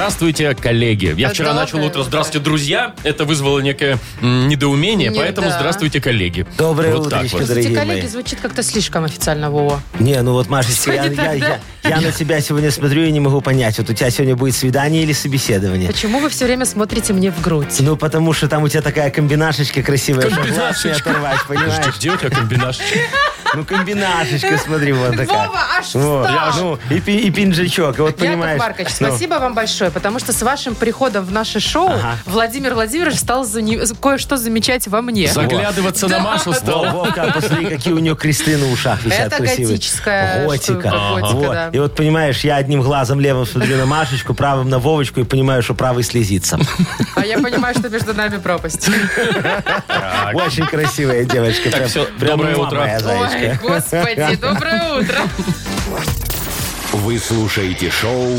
Здравствуйте, коллеги. Я вчера начал утро. Здравствуйте, друзья. Это вызвало некое м, недоумение, Не, поэтому да. здравствуйте, коллеги. Доброе вот так утречко, вот. дорогие Эти коллеги мои. звучит как-то слишком официально, Вова. Не, ну вот, Машечка, я, Сегодня я- так, я- я на тебя сегодня смотрю и не могу понять, вот у тебя сегодня будет свидание или собеседование? Почему вы все время смотрите мне в грудь? Ну, потому что там у тебя такая комбинашечка красивая, что глаз не Комбинашечка. оторвать, понимаешь? Подожди, Где у тебя комбинашечка? Ну, комбинашечка, смотри, вот такая. Вова, аж Вот, встал. ну, и, пи- и пинжачок, и вот понимаешь. Яков Маркович, ну, спасибо вам большое, потому что с вашим приходом в наше шоу Ага. Владимир Владимирович стал за не- кое-что замечать во мне. Заглядываться на Машу Во, стал. Вовка, посмотри, какие у нее кресты на ушах висят Это красивые. готическая Готика. штука, готика, Вот. да. И вот, понимаешь, я одним глазом левым смотрю на Машечку, правым на Вовочку и понимаю, что правый слезится. А я понимаю, что между нами пропасть. Очень красивая девочка. Так, прям доброе утро. Ой, господи, доброе утро. Вы слушаете шоу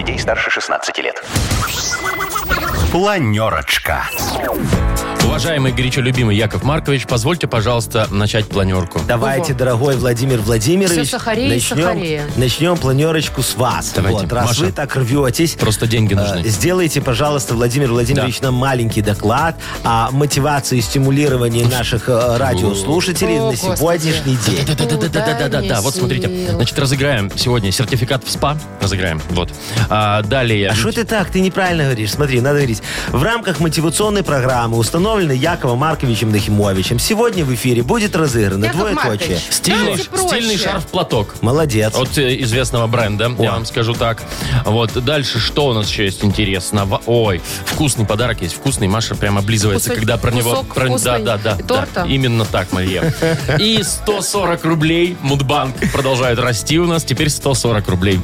Детей старше 16 лет. Планерочка. Уважаемый горячо любимый Яков Маркович, позвольте, пожалуйста, начать планерку. Давайте, Ого. дорогой Владимир Владимирович, Всё сахарее и начнем, сахарее. начнем планерочку с вас. Давайте, вот, раз Маша. вы так рветесь, Просто деньги э, нужны. сделайте, пожалуйста, Владимир Владимирович, нам маленький доклад о мотивации и стимулировании наших э, радиослушателей О, на сегодняшний день. Да-да-да-да-да-да-да. Вот смотрите. Значит, разыграем сегодня сертификат в СПА. Разыграем. Вот. А далее... А что ты так? Ты неправильно говоришь. Смотри, надо говорить. В рамках мотивационной программы, установленной Яковом Марковичем Нахимовичем, сегодня в эфире будет разыграно Яков двоеточие. Маркович, Стильный, проще. стильный шарф-платок. Молодец. От э, известного бренда, я вам скажу так. Вот, дальше что у нас еще есть интересного? Ой, вкусный подарок есть. Вкусный, Маша прям облизывается, Кусок- когда про него... кусок про- да, да, да, торта? да. Именно так, Мария. И 140 рублей. Мудбанк продолжает расти у нас. Теперь 140 рублей.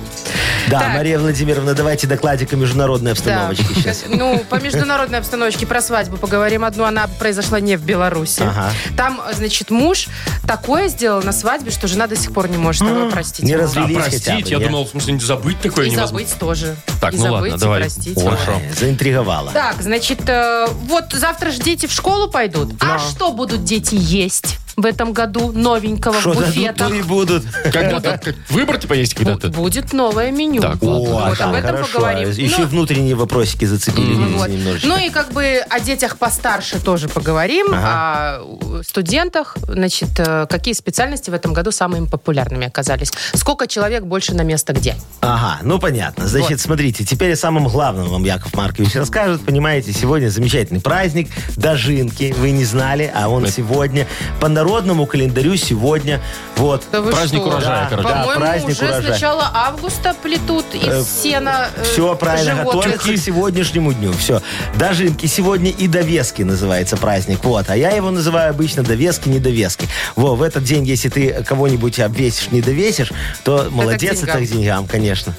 Да, Так. Мария Владимировна, давайте докладик о международной Да. обстановочке сейчас. Ну, по международной обстановочке про свадьбу поговорим. Одну она произошла не в Беларуси. Ага. Там, значит, муж такое сделал на свадьбе, что жена до сих пор не может его простить. не А, Развелись простить? хотя бы, Я не? думал, в смысле, забыть такое И невозможно. забыть тоже. Так, и ну ладно, забыть, и давай. простить. Ой. Хорошо. Заинтриговала. Так, значит, э, вот завтра же дети в школу пойдут. А что будут дети есть в этом году новенького Что в дадут, буфетах? то и будут. Когда-то, как- выбор типа есть когда-то? Бу- Будет новое меню. Так, ладно. О, Вот, об этом хорошо. поговорим. Еще Ну, внутренние вопросики зацепили Вот. немножечко. Ну и как бы о детях постарше тоже поговорим, о э, студентах, значит, э, какие специальности в этом году самыми популярными оказались. Сколько человек больше на место где? Ага, ну понятно. Значит, Вот. смотрите, теперь о самом главном вам Яков Маркович расскажет. Понимаете, сегодня замечательный праздник, Дожинки, вы не знали, а он сегодня. По народному календарю сегодня. Вот. Да вы Праздник что? урожая, Да, короче. да, праздник уже урожая. с начала августа плетут Э, из сена э, Все правильно, животных. готовятся к сегодняшнему дню. Все. Дожинки сегодня и довески называется праздник. Вот. А я его называю обычно довески, недовески. Во, в этот день, если ты кого-нибудь обвесишь, не довесишь, то молодец деньгам. это к деньгам, конечно.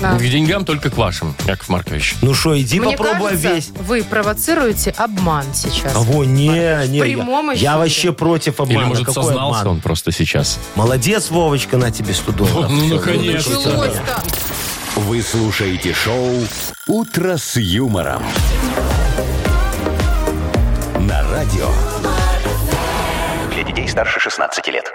Да. К деньгам только к вашим, Яков Маркович. Ну что, иди Мне попробуй кажется, обвесь. вы провоцируете обман сейчас. А во, не, не, прямом я, эфире. я вообще против обмана. Или, может, Какой сознался обман? он просто сейчас? Молодец, Вовочка, на тебе 100 долларов. Ну, Всё, наконец-то. Вы слушаете шоу «Утро с юмором». На радио. Для детей старше 16 лет.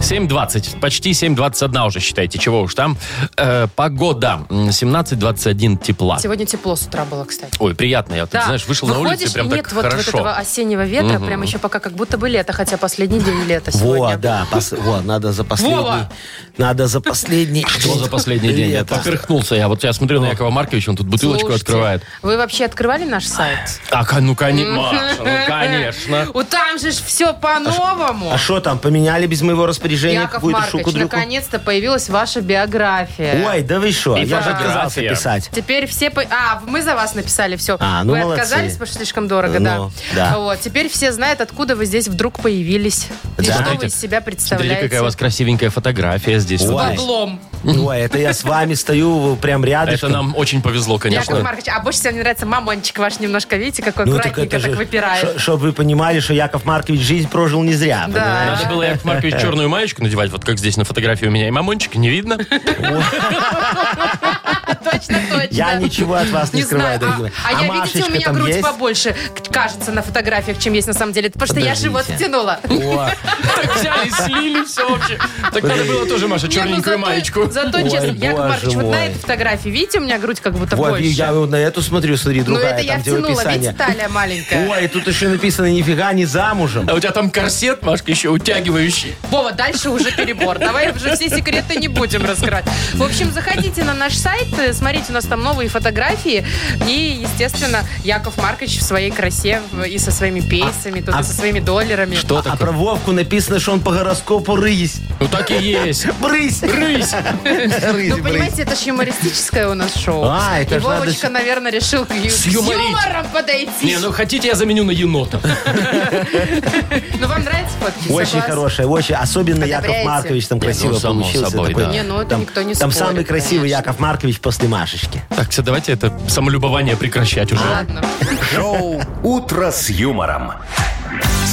7.20, почти 7.21 уже, считайте, чего уж там. Э, погода, м, 17.21 тепла. Сегодно тепло с утра было, кстати. Ой, приятно, я, ты Да. знаешь, вышел на Выходишь, улицу, и прям и нет так вот, вот хорошо. этого осеннего ветра, прям еще пока как будто бы лето, хотя последний день лета сегодня. Во, да, пос- во, надо за последний. Вова! Надо за последний. Что за последний день? Я поперхнулся я. Вот я смотрю на Якова Марковича, он тут бутылочку Слушайте, открывает. Вы вообще открывали наш сайт? А, ну, конечно, ну, конечно. Вот там же все по-новому. А что там, поменяли без моего распоряжения Яков какую-то Маркович, шуку-дрюку? наконец-то появилась ваша биография. Ой, да вы что, я же отказался писать. Теперь все... по- А, мы за вас написали все. А, ну вы молодцы. отказались, потому что слишком дорого, да. Ну, да. Вот, теперь все знают, откуда вы здесь вдруг появились. И Да. что вы Смотрите, из себя Смотрите, представляете. какая у вас красивенькая фотография здесь. Ой. Вот. Ой, это я с вами стою прям Это рядышком. нам очень повезло, Яков конечно. Маркович, а больше всего мне нравится мамончик ваш немножко, видите, какой Ну, так аккуратненько это так же, выпирает. чтобы вы понимали, что Яков Маркович жизнь прожил не зря. Да. Надо было, Яков Маркович, черную маечку надевать, вот как здесь на фотографии у меня. И мамончика не видно. Точно, точно. Я ничего от вас не, скрываю, знаю. дорогие мои. А, а я, видите, у Машечка меня грудь есть? побольше кажется на фотографиях, чем есть на самом деле. Потому что я Подождите. живот втянула. О, Так взяли, слили все вообще. Так надо было тоже, Маша, Не, ну черненькую маечку. Зато, честно, Яков Маркович, вот на этой фотографии, видите, у меня грудь как будто больше. я вот на эту смотрю, смотри, ну, другая, это я втянула, видите, талия маленькая. Ой, тут еще написано нифига не замужем. А у тебя там корсет, Машка, еще утягивающий. Вова, дальше уже перебор. Давай уже все секреты не будем раскрывать. В общем, заходите на наш сайт, э, смотрите, у нас там новые фотографии. И, естественно, Яков Маркович в своей красе и со своими пейсами, тут а- и со своими долларами. Что А такое? про Вовку написано, что он по гороскопу рысь. Ну так и есть. Брысь! Рысь. Рысь, Ну, брысь. понимаете, это же юмористическое у нас шоу. А, это И ж надо Вовочка, с- наверное, решил к, ю- юмором подойти. Не, ну хотите, я заменю на енота. Ну, вам нравится фотки? Очень Согласны? хорошая, очень. Особенно Яков Одобряете? Маркович там Не, красиво ну, само получился. собой, такой. да. Не, ну это там, никто не Там спорит, самый красивый конечно. Яков Маркович после Машечки. Так, все, давайте это самолюбование прекращать уже. Ладно. Шоу «Утро с юмором».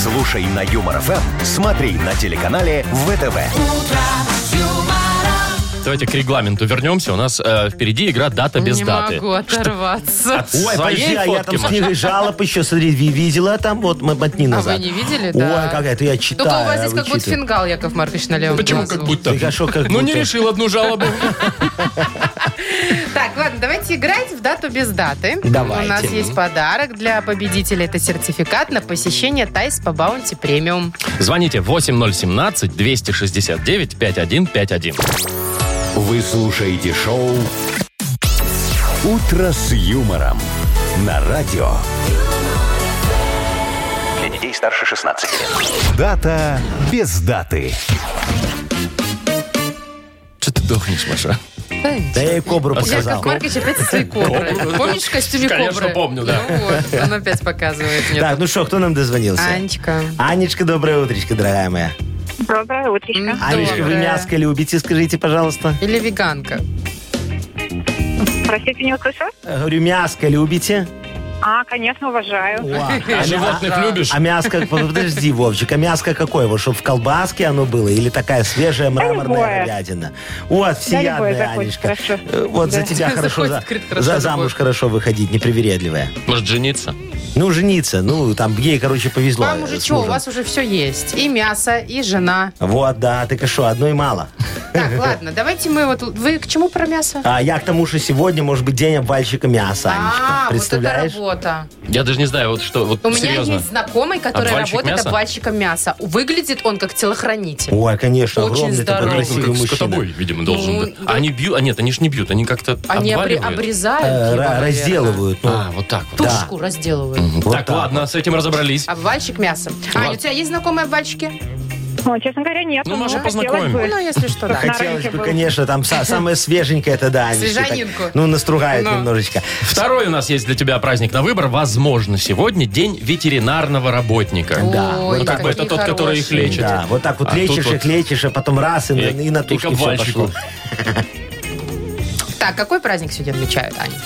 Слушай на Юмор ФМ, смотри на телеканале ВТВ. Давайте к регламенту вернемся. У нас э, впереди игра «Дата без не даты». могу оторваться. От Ой, своей подожди, а я фотки, там с Маша. книгой жалоб еще, смотри, ви- видела там, вот м- мотни А назад. вы не видели, да? Ой, как это я читаю. Только у вас здесь как будто вычитываю. фингал, Яков Маркович, на левом Почему глазу. как будто? Так а шо, как Ну, не будто? решил одну жалобу. Так, ладно, давайте играть в дату без даты. Давайте. У нас есть подарок для победителя. Это сертификат на посещение Тайс по Баунти Премиум. Звоните 8017-269-5151. Вы слушаете шоу «Утро с юмором» на радио. Для детей старше 16 лет. Дата без даты. Что ты дохнешь, Маша? Да я и кобру показал. Яков Маркович опять со своей коброй. Помнишь в костюме Конечно, кобры? помню, да. Ну вот, он опять показывает мне. Так, ну что, кто нам дозвонился? Анечка. Анечка, доброе утречко, дорогая моя. Доброе утречко. М, Анечка, вы доброе. мяско любите, скажите, пожалуйста? Или веганка. Простите, не услышала? Я Говорю, мяско любите? А, конечно, уважаю. О, А животных любишь? А мяско, подожди, Вовчик, а мяско какое? Вот, чтобы в колбаске оно было? Или такая свежая мраморная любое. говядина? Вот, всеядная, любое захочет, Анечка. хорошо. Э, Вот за тебя хорошо, Захочет, за, говорит, хорошо, за любое. замуж хорошо выходить, непривередливая. Может, жениться? Ну, жениться, ну, там ей, короче, повезло. Вам э, уже с что, у мужем. вас уже все есть. И мясо, и жена. Вот, да, ты что, одной мало. Так, ладно, давайте мы вот... Вы к чему про мясо? А я к тому, что сегодня может быть день обвальщика мяса, Анечка. А, вот это Представляешь? работа. Я даже не знаю, вот что, вот У меня серьезно. есть знакомый, который Обвальщик работает мяса? обвальщиком мяса. Выглядит он как телохранитель. Ой, конечно, Очень огромный такой здоровый. Ну, красивый как мужчина. скотобой, видимо, должен Ну, быть. да. А они бьют, а нет, они ж не бьют, они как-то Они обваливают. обрезают Э, его, ра- наверное. разделывают. ну. А, вот так вот. Тушку разделывают. Вот так, так ладно, с этим разобрались. Обвальщик мяса. Аня, у тебя есть знакомые обвальщики? О, честно говоря, нет. Ну, но хотелось познакомим. бы. Ну, если что, да. Хотелось бы, был. конечно, там са- самое свеженькое это да, так, Свежанинку. Ну, настругает Ну. немножечко. Второй у нас есть для тебя праздник на выбор. Возможно, сегодня день ветеринарного работника. Да, Ой, вот как бы это тот, который их хорошие. лечит. Да, вот так вот А лечишь их, лечишь, а потом раз, и, на- И- и на и тушке к все пошло. Так, какой праздник сегодня отмечают, Аня?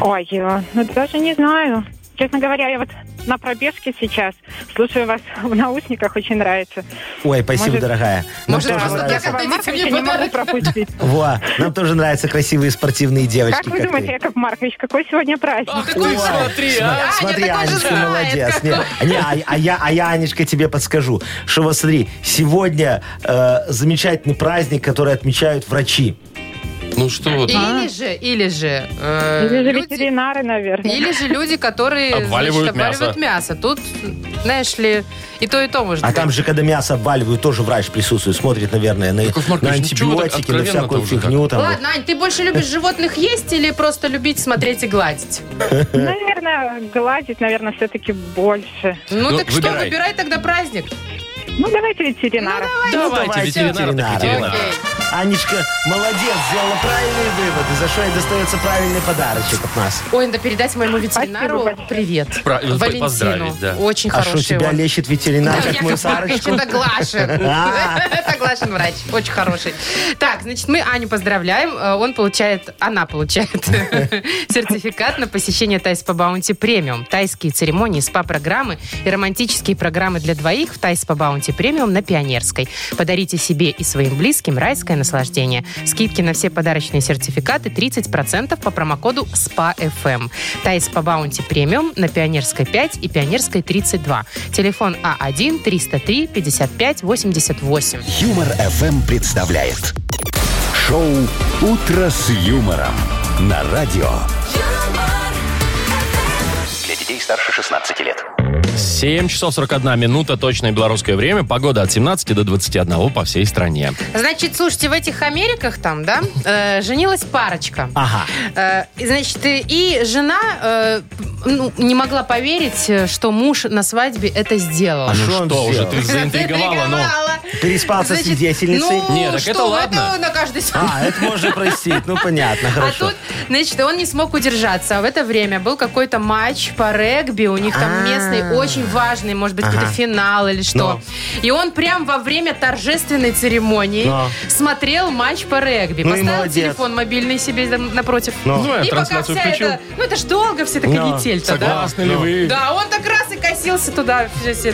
Ой, э, ну даже не знаю. Честно говоря, я вот на пробежке сейчас. Слушаю вас в наушниках, очень нравится. Ой, спасибо, Может- дорогая. Нам может, тоже нравится. мне Марковича не могу пропустить. Во, нам тоже нравятся красивые спортивные девочки. Как вы ты. думаете, Яков Маркович, какой сегодня праздник? Какой, Ой, смотри, а! Аня Смотри, же Анечка, молодец. какой. Не, не, а, а я, а я, Анечка, тебе подскажу, что вот смотри, сегодня э, замечательный праздник, который отмечают врачи. Ну что ты? Или же, или же... э, Или же люди- ветеринары, наверное. Или же люди, которые Обваливают значит, обваливают мясо. Тут, знаешь ли, и то, и то может А быть. там же, когда мясо обваливают, тоже врач присутствует, смотрит, наверное, на, Яков на Маркович, ну чего вы так антибиотики, на откровенно-то всякую уже фигню. Там, вот. Ладно, Ань, ты больше любишь животных есть или просто любить смотреть и гладить? Наверное, гладить, наверное, все-таки больше. Ну, Ну, так что, выбирай. выбирай тогда праздник. Ну, давайте ветеринара. Давайте, давайте ветеринара, так ветеринара. Окей. Анечка, молодец, сделала правильные выводы, за что ей достается правильный подарочек от нас. Ой, надо передать моему ветеринару привет. Про- э, Валентину. поздравить, да. Очень А что, хороший тебя он. лечит ветеринар, как мою Сарочку? это Глашин. А. Это Глашин врач. Очень хороший. Так, значит, мы Аню поздравляем. Э, Он получает, она получает сертификат на посещение Тайс по Баунти премиум. Тайские церемонии, СПА-программы и романтические программы для двоих в Thai Spa Bounty Premium на Пионерской. Подарите себе и своим близким райское наслаждение. Скидки на все подарочные сертификаты 30% по промокоду СПА-ФМ. Thai Spa Bounty Premium на Пионерской 5 и Пионерской 32. Телефон А1-303-55-88. Юмор FM представляет шоу Утро с юмором на радио. Для детей старше 16 лет. 7 часов 41 минута, точное белорусское время. Погода от 17 до 21 по всей стране. Значит, слушайте, в этих Америках там, да, э, женилась парочка. Ага. Э, значит, э, и жена э, ну, не могла поверить, э, что муж на свадьбе это сделал. А Ну что он что уже, ты заинтриговала, ну. Переспал со Значит, свидетельницей? Ну, Не, так что, это ладно. это на каждой свадьбе. А, это можно простить. Ну, понятно, А хорошо. тут, значит, он не смог удержаться. А в это время был какой-то матч по регби. У них там А. местный, очень важный, может быть, какой-то финал или что. И он прям во время торжественной церемонии смотрел матч по регби. Ну и Поставил молодец. телефон мобильный себе там напротив. Ну, я и пока трансляцию вся включил. Ну, это ж долго все так Но. канитель-то, да? Согласны ли вы? Да, он так раз и косился туда.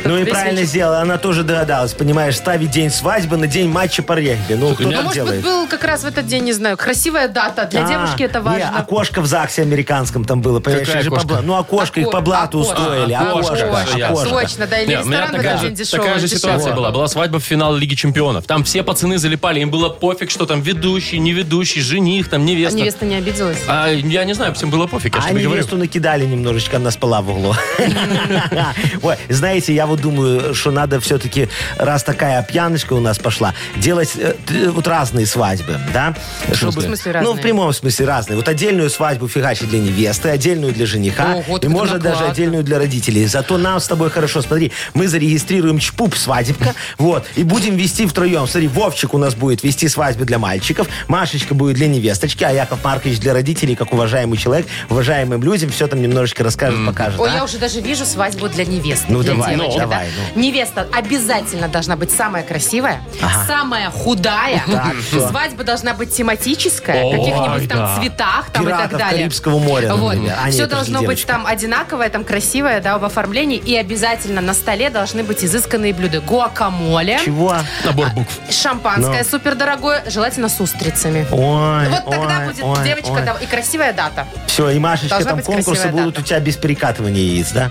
Ну и весь правильно вечер. сделала. Она тоже догадалась, понимаешь, ставить день свадьбы на день матча по регби. Ну, кто Ну, так может быть, был как раз в этот день, не знаю, красивая дата. Для А, девушки это Не, важно. окошко в ЗАГСе американском там было, понимаешь? Какая их же по окошко? бла- Ну, окошко их по Око- блату окошко. устроили. А, Окошко. Точно, да, или Не, у меня ресторан в такая этот же, день дешевый. такая же дешевый. ситуация была. Была свадьба в финал Лиги Чемпионов. Там все пацаны залипали, им было пофиг, что там ведущий, не ведущий, жених, там А невеста. невеста не обиделась? А я не знаю, всем было пофиг, я А же тебе говорю. невесту накидали немножечко, она спала в углу. Ой, знаете, я вот думаю, что надо все-таки, раз такая пьяночка у нас пошла, делать э, т- вот разные свадьбы, да? Чтобы- В смысле Ну, в разные? прямом смысле разные. Вот отдельную свадьбу фигачить для невесты, отдельную для жениха, Ого, и так можно это даже накладно. отдельную для родителей. Зато нам с тобой хорошо, смотри, мы зарегистрируем чпуп свадебка, вот, и будем вести втроем. Смотри, Вовчик у нас будет вести свадьбы для мальчиков, Машечка будет для невесточки, а Яков Маркович для родителей, как уважаемый человек, уважаемым людям, все там немножечко расскажет, покажет. Ой, а? я уже даже вижу свадьбу для невесты. Ну, для давай, девочки, ну, да? давай, Невеста обязательно должна быть самая красивая, самая худая. Так, всё. Свадьба должна быть тематическая, Ой, каких-нибудь там да. цветах там и так Пиратов далее. Карибского моря, Вот. например. А, нет, Все это же должно быть девочка. там одинаковое, там красивое, да, в оформлении. И обязательно на столе должны быть изысканные блюда. Гуакамоле, Чего? Набор букв. шампанское Ну. супер дорогое, желательно с устрицами. Ой, Вот тогда ой, будет ой, девочка ой. да, и красивая дата. Все, и Машечка, Должна там быть конкурсы красивая будут дата. у тебя без перекатывания яиц, да?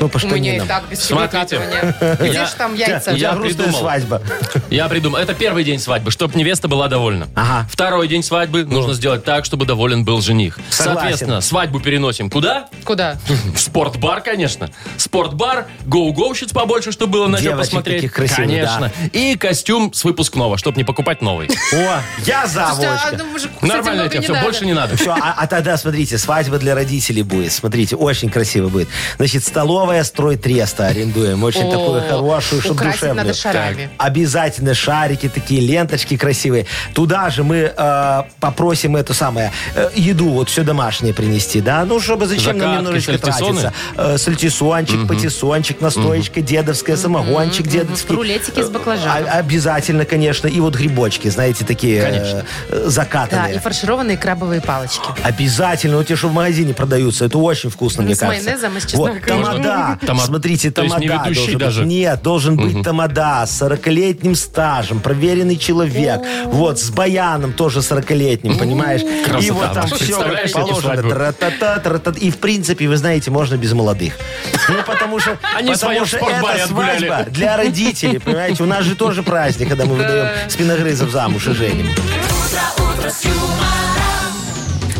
Ну, по У меня и штанинам. так без Смотрите. перекатывания. Где Я- ж там яйца? у тебя Я грустная придумал. свадьба. Я придумал. Это первый день свадьбы, чтобы невеста была довольна. Ага. Второй день свадьбы нужно сделать так, чтобы доволен был жених. Согласен. Соответственно, свадьбу переносим куда? Куда? В спортбар, конечно. Спортбар, гоу-гоущиц побольше, чтобы было на что Девочек посмотреть. таких красивых, конечно. И костюм с выпускного, чтобы не покупать новый. О, я за, Слушайте, а, Вовочка. ну, мужик, кстати, Нормальная много тема, не все, надо. больше не надо. Все, а, а тогда, смотрите, свадьба для родителей будет. Смотрите, очень красиво будет. Значит, столовая строй треста арендуем. Очень О, такую хорошую, чтобы украсить душевную. надо шарами. Обязательно шарики такие, ленточки красивые. Туда же мы э, попросим эту самое э, еду вот все домашнее принести, да? Ну, чтобы зачем нам Закатки, немножечко сальтисоны? тратиться? Э, сальтисончик, патиссончик, настоечка дедовская, самогончик дедовский. Рулетики с баклажаном. Э, Обязательно, конечно. И вот грибочки, знаете, такие э, Конечно. э, Да, закатанные. и фаршированные крабовые палочки. Обязательно. Вот те, что в магазине продаются. Это очень вкусно, Ну, мне с кажется. майонезом и с Вот, чесноком. Тамада. Томат- Смотрите, то есть не тамада ведущий должен даже? быть. Нет, должен быть тамада с 40-летним стажем, проверенный человек. Вот, с баяном тоже 40-летним, понимаешь? И Красота, вот там Маша. все Представляешь как эти положено. свадьбы? Тра-та-та, тра-та. И, в принципе, вы знаете, можно без молодых. Ну, потому что, Они потому что спортбаре это отгуляли. свадьба для родителей, понимаете? У нас же тоже праздник, когда мы выдаем спиногрызов замуж и женим.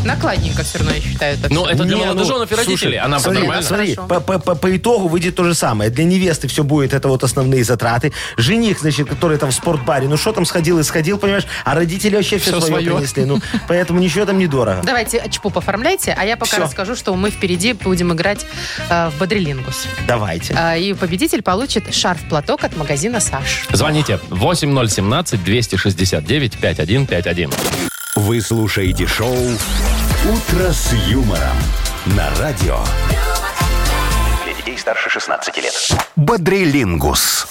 Накладненько все равно, я считаю. так Ну, это для Не, ну, молодоженов и родителей. слушай, а нам смотри, нормально. Смотри, по, по- по- по итогу выйдет то же самое. Для невесты все будет, это вот основные затраты. Жених, значит, который там в спортбаре, ну что там сходил и сходил, понимаешь? А родители вообще все, Всё свое, свое. принесли. Ну, поэтому ничего там не дорого. Давайте чпуп оформляйте, а я пока Всё. расскажу, что мы впереди будем играть э, в Бодрилингус. Давайте. А, и победитель получит шарф-платок от магазина «Саш». Звоните 8017-269-5151. Вы слушаете шоу «Утро с юмором» на радио. Для детей старше 16 лет. Бодрилингус.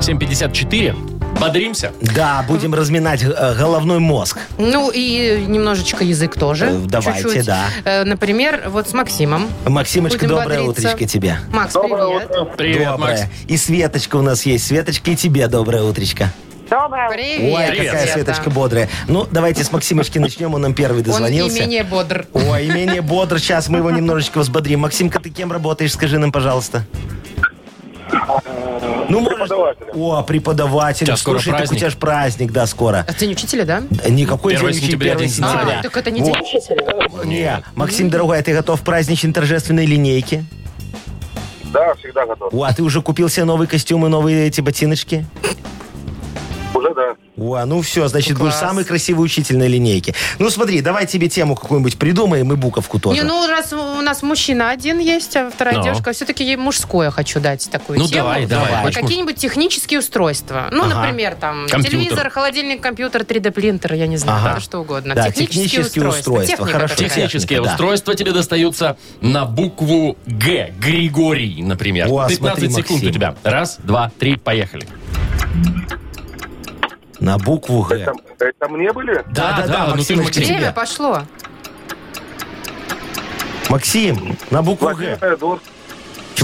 754. Бодримся. Да, будем разминать э, головной мозг. Ну и немножечко язык тоже. Э, давайте, чуть-чуть. да. Э, например, вот с Максимом. Максимочка, Будем доброе бодриться. утречко тебе. Макс, привет. Привет, доброе. Макс. И Светочка у нас есть. Светочка, и тебе доброе утречко. Доброе утро. Привет. Ой, Привет, какая. Светочка бодрая. Ну, давайте с Максимочки начнем. Он нам первый Он и дозвонился. менее бодр. Ой, менее бодр. Сейчас мы его немножечко взбодрим. Максимка, ты кем работаешь? Скажи нам, пожалуйста. Ну, преподавателем. О, преподавателем. Сейчас скоро Слушай, так у праздник. тебя же праздник, да, скоро. А день учителя, да? Никакой Первое день учителя, сентября, 1 день сентября. А, так это не Вот. день учителя. Не, Максим, дорогой, а ты готов к праздничной торжественной линейке? Да, всегда готов. О, а ты уже купил себе новый костюм и новые эти ботиночки? О, ну все, значит, будешь Класс. самый красивый учитель на линейке. Ну смотри, давай тебе тему какую-нибудь придумаем и буковку тоже. Не, ну раз у нас мужчина один есть, а вторая Ну. девушка, все-таки ей мужское хочу дать такую Ну, тему. давай, давай. Давай. Какие-нибудь технические устройства. Ну, Ага. например, там Компьютер. телевизор, холодильник, компьютер, 3D-принтер, я не знаю, Ага. что угодно. Да, технические, технические устройства. Техника Хорошо. Технические да. устройства тебе достаются на букву Г. Григорий, например. О, 15 смотри, секунд Максим. у тебя. Раз, два, три, поехали. На букву Г. Это, это мне были? Да, да, да, ты же Максимочка, Максим. тебе. Время пошло. Максим, на букву Г. Доска.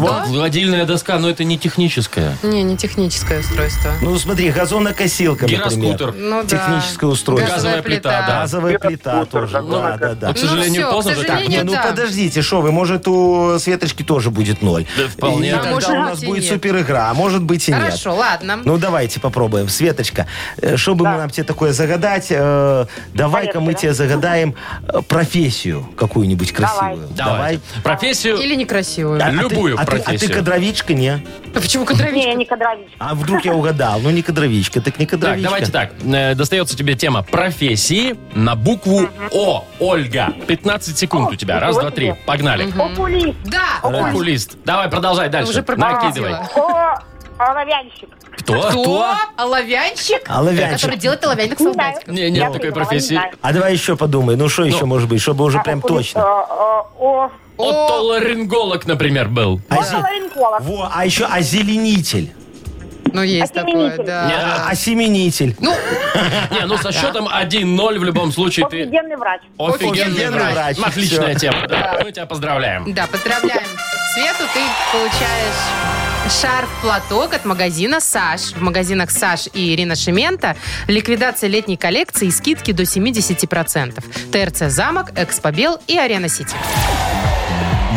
Чего? Гладильная доска, но это не техническая. Не, не техническое устройство. Ну смотри, газонокосилка, например. Гироскутер. Ну да. Техническое устройство. Газовая плита, да. Газовая плита тоже. Да, да, да. к сожалению, ну, всё, поздно к же. Так, сожалению, не, ну да. подождите, что вы, может у Светочки тоже будет ноль. Да, вполне. И А тогда может у нас быть и будет нет. супер игра, а может быть и нет. Хорошо, ладно. Ну давайте попробуем. Светочка, э, чтобы мы нам тебе такое загадать, э, давай-ка мы тебе загадаем э, профессию какую-нибудь красивую. Давай. Профессию Или некрасивую. А- а ты- Любую а ты, а ты профессию. кадровичка, не? А Почему кадровичка? Не, не кадровичка. А вдруг я угадал? Ну не кадровичка, так не Так, кадровичка. давайте так. Э, Достается тебе тема профессии на букву О. Ольга. 15 секунд у тебя. Раз, два, три. Погнали. Окулист. Да. Окулист. Давай, продолжай дальше. Уже Накидывай. оловянщик. Кто? Кто? Оловянщик? Оловянщик. Который делает оловянных Не солдатиков. Не, нет Я такой профессии. не. А давай еще подумай, ну что еще может быть, чтобы уже прям Окулист, точно. э, э, О, Отоларинголог, например, был. Озе- отоларинголог. Во, а еще озеленитель, Ну, есть такое, Осеменитель. да. Не, осеменитель. Ну, Не, ну со счетом 1-0 в любом случае ты Офигенный врач. офигенный Офигенный врач. врач. Отличная тема. да. Мы тебя поздравляем. да, поздравляем Свету. Ты получаешь шарф-платок от магазина «Саш». В магазинах «Саш» и «Ирина Шимента» ликвидация летней коллекции и скидки до 70%. ТРЦ «Замок», «Экспобел» и «Арена Сити».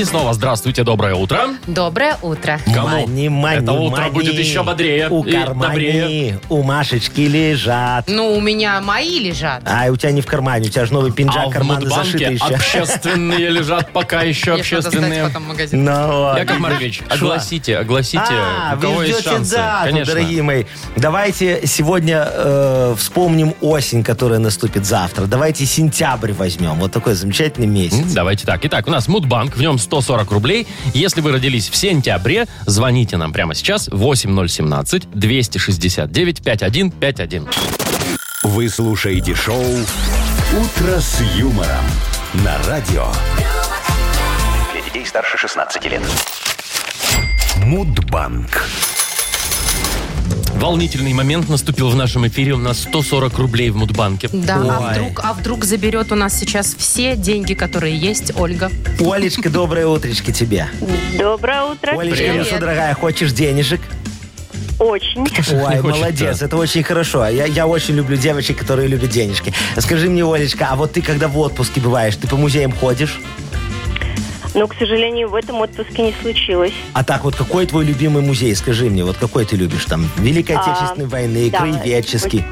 И снова здравствуйте, доброе утро. Доброе утро. Кому? Мани, мани, Это утро мани. будет еще бодрее У и кармане, добрее. у Машечки лежат. Ну, у меня мои лежат. А у тебя не в кармане, у тебя же новый А пинджак, в карманы зашиты Мудбанке еще. общественные лежат пока еще Если надо сдать общественные. потом в магазин. Ну, Яков Маркович, огласите, огласите, А, у кого вы есть ждете шансы. дату, Конечно. дорогие мои. Давайте сегодня э, вспомним осень, которая наступит завтра. Давайте сентябрь возьмем. Вот такой замечательный месяц. Давайте так. Итак, у нас Мудбанк, в нем 140 рублей. Если вы родились в сентябре, звоните нам прямо сейчас 8017-269-5151. Вы слушаете шоу Утро с юмором на радио Для детей старше 16 лет. Мудбанк. Волнительный момент наступил в нашем эфире. У нас 140 рублей в Мудбанке. Да, а Ой. вдруг, а вдруг заберет у нас сейчас все деньги, которые есть Ольга? Олечка, доброе утречко тебе. Доброе утро. Олечка, ну Привет. что, дорогая, хочешь денежек? Очень. Ой, хочет, молодец, это очень хорошо. Я, я очень люблю девочек, которые любят денежки. Скажи мне, Олечка, а вот ты когда в отпуске бываешь, ты по музеям ходишь? Но, к сожалению, в этом отпуске не случилось. А так вот, какой твой любимый музей? Скажи мне, вот какой ты любишь там? Великой А, Отечественной войны, да, краеведческий.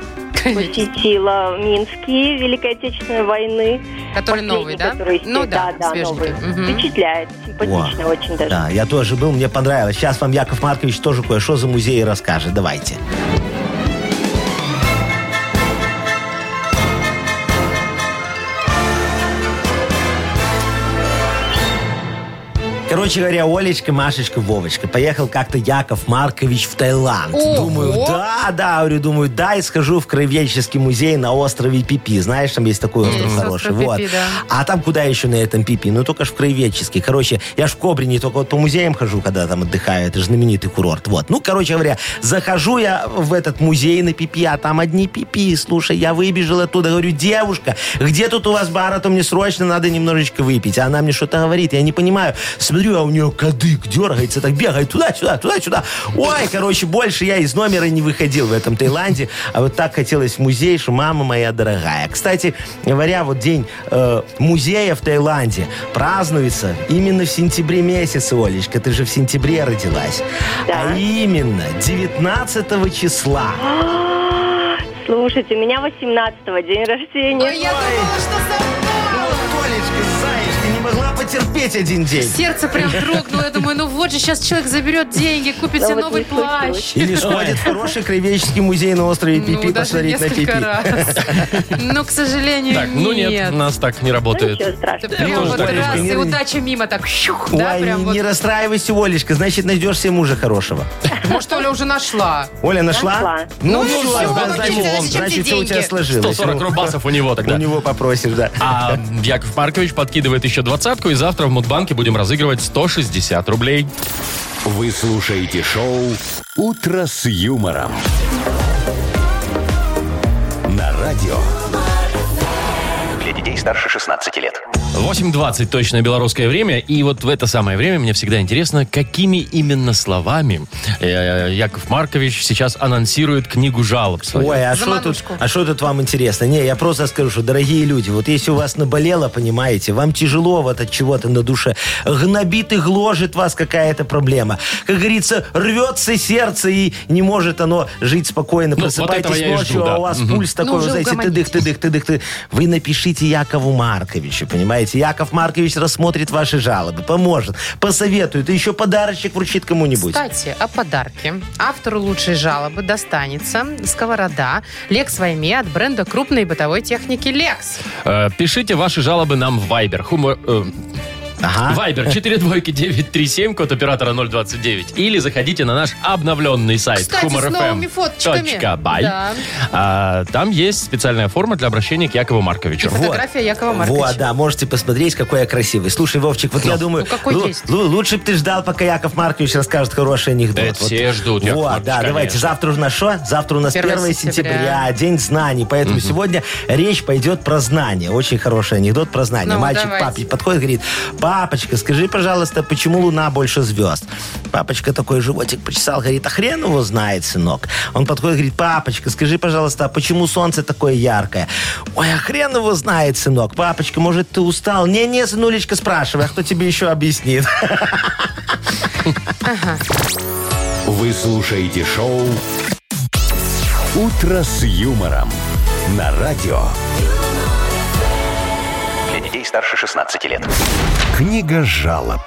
Посетила Минские Великой Отечественной войны. Который новый, да? который, Ну да, да, свеженький. новый. Мгм. Впечатляет. Симпатично О, очень даже. Да, я тоже был, мне понравилось. Сейчас вам Яков Маркович тоже кое-что за музей расскажет. Давайте. Короче говоря, Олечка, Машечка, Вовочка. Поехал как-то Яков Маркович в Таиланд. Ого! Думаю, да, да, говорю, думаю, да, и схожу в краеведческий музей на острове Пипи. Знаешь, там есть такой остров Есть хороший. остров вот. Пипи, да. А там куда еще на этом Пипи? Ну, только ж в краеведческий. Короче, я ж в Кобрине только вот по музеям хожу, когда там отдыхаю. Это же знаменитый курорт. Вот. Ну, короче говоря, захожу я в этот музей на Пипи, а там одни Пипи. Слушай, я выбежал оттуда, говорю, девушка, где тут у вас бар, а то мне срочно надо немножечко выпить. А она мне что-то говорит, я не понимаю. Смотрю, а у нее кадык дергается, так бегает туда-сюда, туда-сюда. Ой, короче, больше я из номера не выходил в этом Таиланде. А вот так хотелось в музей, что мама моя дорогая. Кстати говоря, вот день э, музея в Таиланде празднуется именно в сентябре месяце, Олечка. Ты же в сентябре родилась. Да. А именно 19 числа. Слушайте, у меня 18-го день рождения. Ой, я думала, что потерпеть один день. Сердце прям дрогнуло. Я думаю, ну вот же сейчас человек заберет деньги, купит себе новый плащ. Или сходит в хороший краеведческий музей на острове Пипи Ну, даже посмотреть на Пипи. Но, к сожалению, Так, ну нет, у нас так не Ну, работает. Прям вот так раз, и удача мимо, так не, вот. не расстраивайся, Олечка, значит, найдешь себе мужа хорошего. Может, Оля уже нашла. Оля нашла? Ну, ну, значит, он- тебе значит, все у тебя сложилось. 140 Ну, рубасов у него У тогда. него попросишь, да. А Яков Маркович подкидывает еще двадцатку, и завтра в Мудбанке будем разыгрывать 160 рублей. Вы слушаете шоу «Утро с юмором». На радио. Для детей старше 16 лет. 8.20 точное белорусское время. И вот в это самое время мне всегда интересно, какими именно словами э, Яков Маркович сейчас анонсирует книгу жалоб свою. Ой, а что тут, а что тут вам интересно? Не, я просто скажу, что, дорогие люди, вот если у вас наболело, понимаете, вам тяжело вот от чего-то на душе, гнобит и гложет вас какая-то проблема. Как говорится, рвется сердце и не может оно жить спокойно. Ну, вот я и ночью, жду, да. а у вас Мгм. пульс такой, Ну, вы уже знаете, тыдых, тыдых, тыдых, тыдых. Вы напишите Якову Марковичу, понимаете? Яков Маркович рассмотрит ваши жалобы, поможет, посоветует, и еще подарочек вручит кому-нибудь. Кстати, о подарке. Автору лучшей жалобы достанется сковорода Lex Вайме от бренда крупной бытовой техники Lex. Э, Пишите ваши жалобы нам в Viber. Хумор, э, Ага. Вайбер 4 двойки 937, код оператора 029. Или заходите на наш обновленный сайт Кстати, с новыми фоточками. humorfm.by. Да. А, там есть специальная форма для обращения к Якову Марковичу. Фотография Якова Марковича. Вот, да, можете посмотреть, какой я красивый. Слушай, Вовчик, вот я думаю, ну какой лу- есть. лу- лучше бы ты ждал, пока Яков Маркович расскажет хороший анекдот. Да это все ждут, Яков Вот, Маркович, да, давайте. конечно. Завтра у нас что? Завтра у нас 1 1 сентября. сентября, День знаний. Поэтому сегодня речь пойдет про знания. Очень хороший анекдот про знания. Ну, Мальчик давайте. папе подходит, говорит, папочка, скажи, пожалуйста, почему Луна больше звезд? Папочка такой животик почесал, говорит, а хрен его знает, сынок. Он подходит, говорит, папочка, скажи, пожалуйста, а почему солнце такое яркое? Ой, а хрен его знает, сынок. Папочка, может, ты устал? Не-не, сынулечка, спрашивай, а кто тебе еще объяснит? Вы слушаете шоу «Утро с юмором». На радио. Для детей старше 16 лет. Книга жалоб.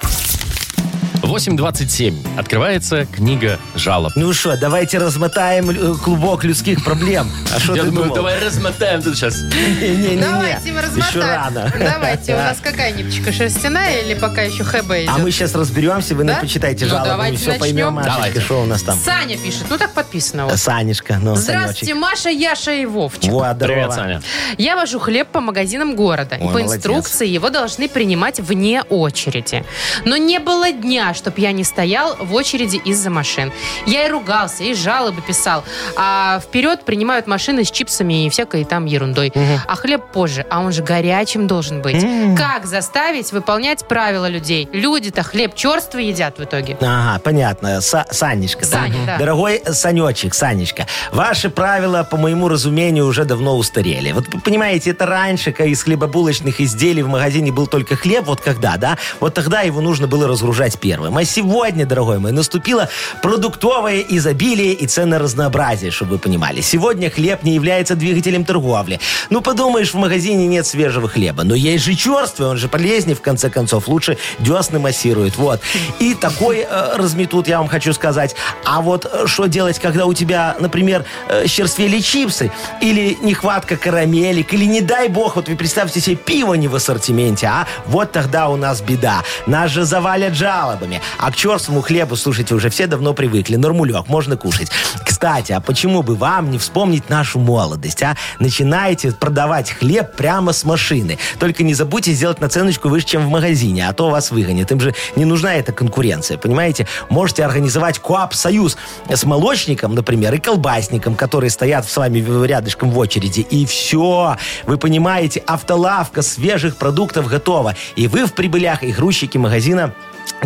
8.27. Открывается книга жалоб. Ну что, давайте размотаем э, клубок людских проблем. А что Я ты думаю, думал? давай размотаем тут сейчас. Не-не-не, Давайте мы еще размотаем. рано. Давайте, у нас какая нипочка, шерстяная или пока еще идет? А мы сейчас разберемся, вы нам почитайте Ну, жалобы, давайте мы все начнем. поймем, Машечка, Давайте. что у нас там. Саня пишет, ну так подписано. вот. Санечка, ну, Здравствуйте, Санечек. Маша, Яша и Вовчик. Вот, Привет. Саня. Я вожу хлеб по магазинам города. и Ой, по молодец. инструкции его должны принимать вне очереди. Но не было дня, чтоб я не стоял в очереди из-за машин. Я и ругался, и жалобы писал. А вперед принимают машины с чипсами и всякой там ерундой. А хлеб позже. А он же горячим должен быть. Как заставить выполнять правила людей? Люди-то хлеб черствый едят в итоге. Ага, понятно. Са- Санечка. да? Саня, да. Дорогой Санечек, Санечка, ваши правила, по моему разумению, уже давно устарели. Вот понимаете, это раньше, когда из хлебобулочных изделий в магазине был только хлеб, вот когда, да, вот тогда его нужно было разгружать первым. А сегодня, дорогой мой, наступило продуктовое изобилие и ценоразнообразие, чтобы вы понимали. Сегодня хлеб не является двигателем торговли. Ну, подумаешь, в магазине нет свежего хлеба. Но есть же черствый, он же полезнее, в конце концов. Лучше десны массирует. Вот. И такой э, разметут, я вам хочу сказать. А вот э, что делать, когда у тебя, например, э, черствели чипсы, или нехватка карамелек, или, не дай бог, вот вы представьте себе, пиво не в ассортименте, а? Вот тогда у нас беда. Нас же завалят жалобами. А к черствому хлебу, слушайте, уже все давно привыкли. Нормулек, можно кушать. Кстати, а почему бы вам не вспомнить нашу молодость, а? Начинайте продавать хлеб прямо с машины. Только не забудьте сделать наценочку выше, чем в магазине, а то вас выгонят. Им же не нужна эта конкуренция, понимаете? Можете организовать КОАП-союз с молочником, например, и колбасником, которые стоят с вами рядышком в очереди. И все. Вы понимаете, автолавка свежих продуктов готова. И вы в прибылях, и грузчики магазина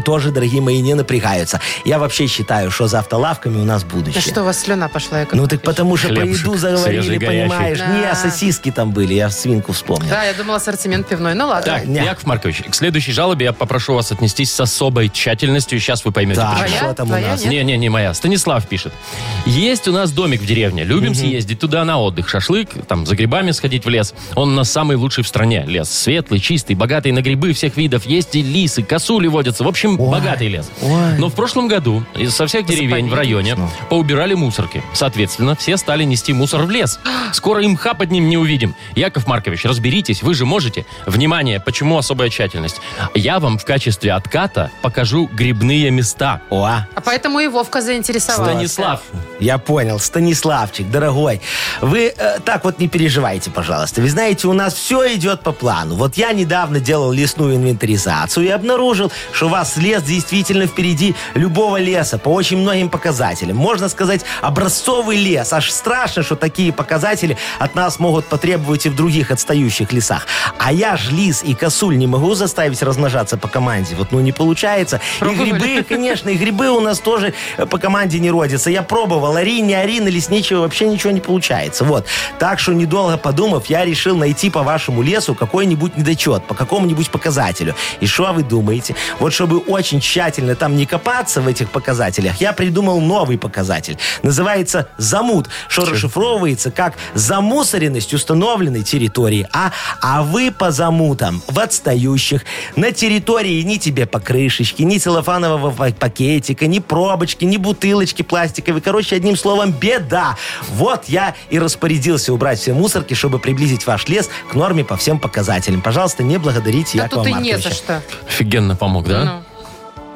тоже, дорогие мои, не напрягаются. Я вообще считаю, что за автолавками у нас А будущее. что у вас слюна пошла, Яков Ну так потому что про Хлебушек еду заговорили, понимаешь. Да. Не, сосиски там были, я свинку вспомнил. Да, я думала, ассортимент пивной. Ну ладно. Так, не. Яков Маркович, к следующей жалобе я попрошу вас отнестись с особой тщательностью. Сейчас вы поймете, Так, почему. Что там у Твоя, нас? нет? Не-не, не моя. Станислав пишет. Есть у нас домик в деревне. Любим съездить туда на отдых. Шашлык, там, за грибами сходить в лес. Он у нас самый лучший в стране. Лес светлый, чистый, богатый на грибы всех видов. Есть и лисы, косули водятся. В общем, богатый лес. ой. Но в прошлом году из- со всех деревень в районе поубирали мусорки. Соответственно, все стали нести мусор в лес. Скоро им хапать ним не увидим. Яков Маркович, разберитесь, вы же можете. Внимание, почему особая тщательность? Я вам в качестве отката покажу грибные места. О, А поэтому и Вовка заинтересовался. Станислав, Я понял, Станиславчик, дорогой, вы э, так вот не переживайте, пожалуйста. Вы знаете, у нас все идет по плану. Вот я недавно делал лесную инвентаризацию и обнаружил, что вас лес действительно впереди любого леса по очень многим показателям. Можно сказать, образцовый лес. Аж страшно, что такие показатели от нас могут потребовать и в других отстающих лесах. А я ж лис и косуль не могу заставить размножаться по команде. Вот ну не получается. И грибы, конечно, и грибы у нас тоже э, по команде не родятся. Я пробовал. Ари, не ари, на лесничего вообще ничего не получается. Вот. Так что, недолго подумав, я решил найти по вашему лесу какой-нибудь недочет, по какому-нибудь показателю. И что вы думаете? Вот чтобы очень тщательно там не копаться в этих показателях, я придумал новый показатель. Называется замут, что расшифровывается как замусоренность установленной территории. А, а вы по замутам в отстающих на территории ни тебе покрышечки, ни целлофанового па- пакетика, ни пробочки, ни бутылочки пластиковые. Короче, одним словом, беда. Вот я и распорядился убрать все мусорки, чтобы приблизить ваш лес к норме по всем показателям. Пожалуйста, не благодарите Да Якова тут и не Марковича. за что. офигенно помог, да? Ну.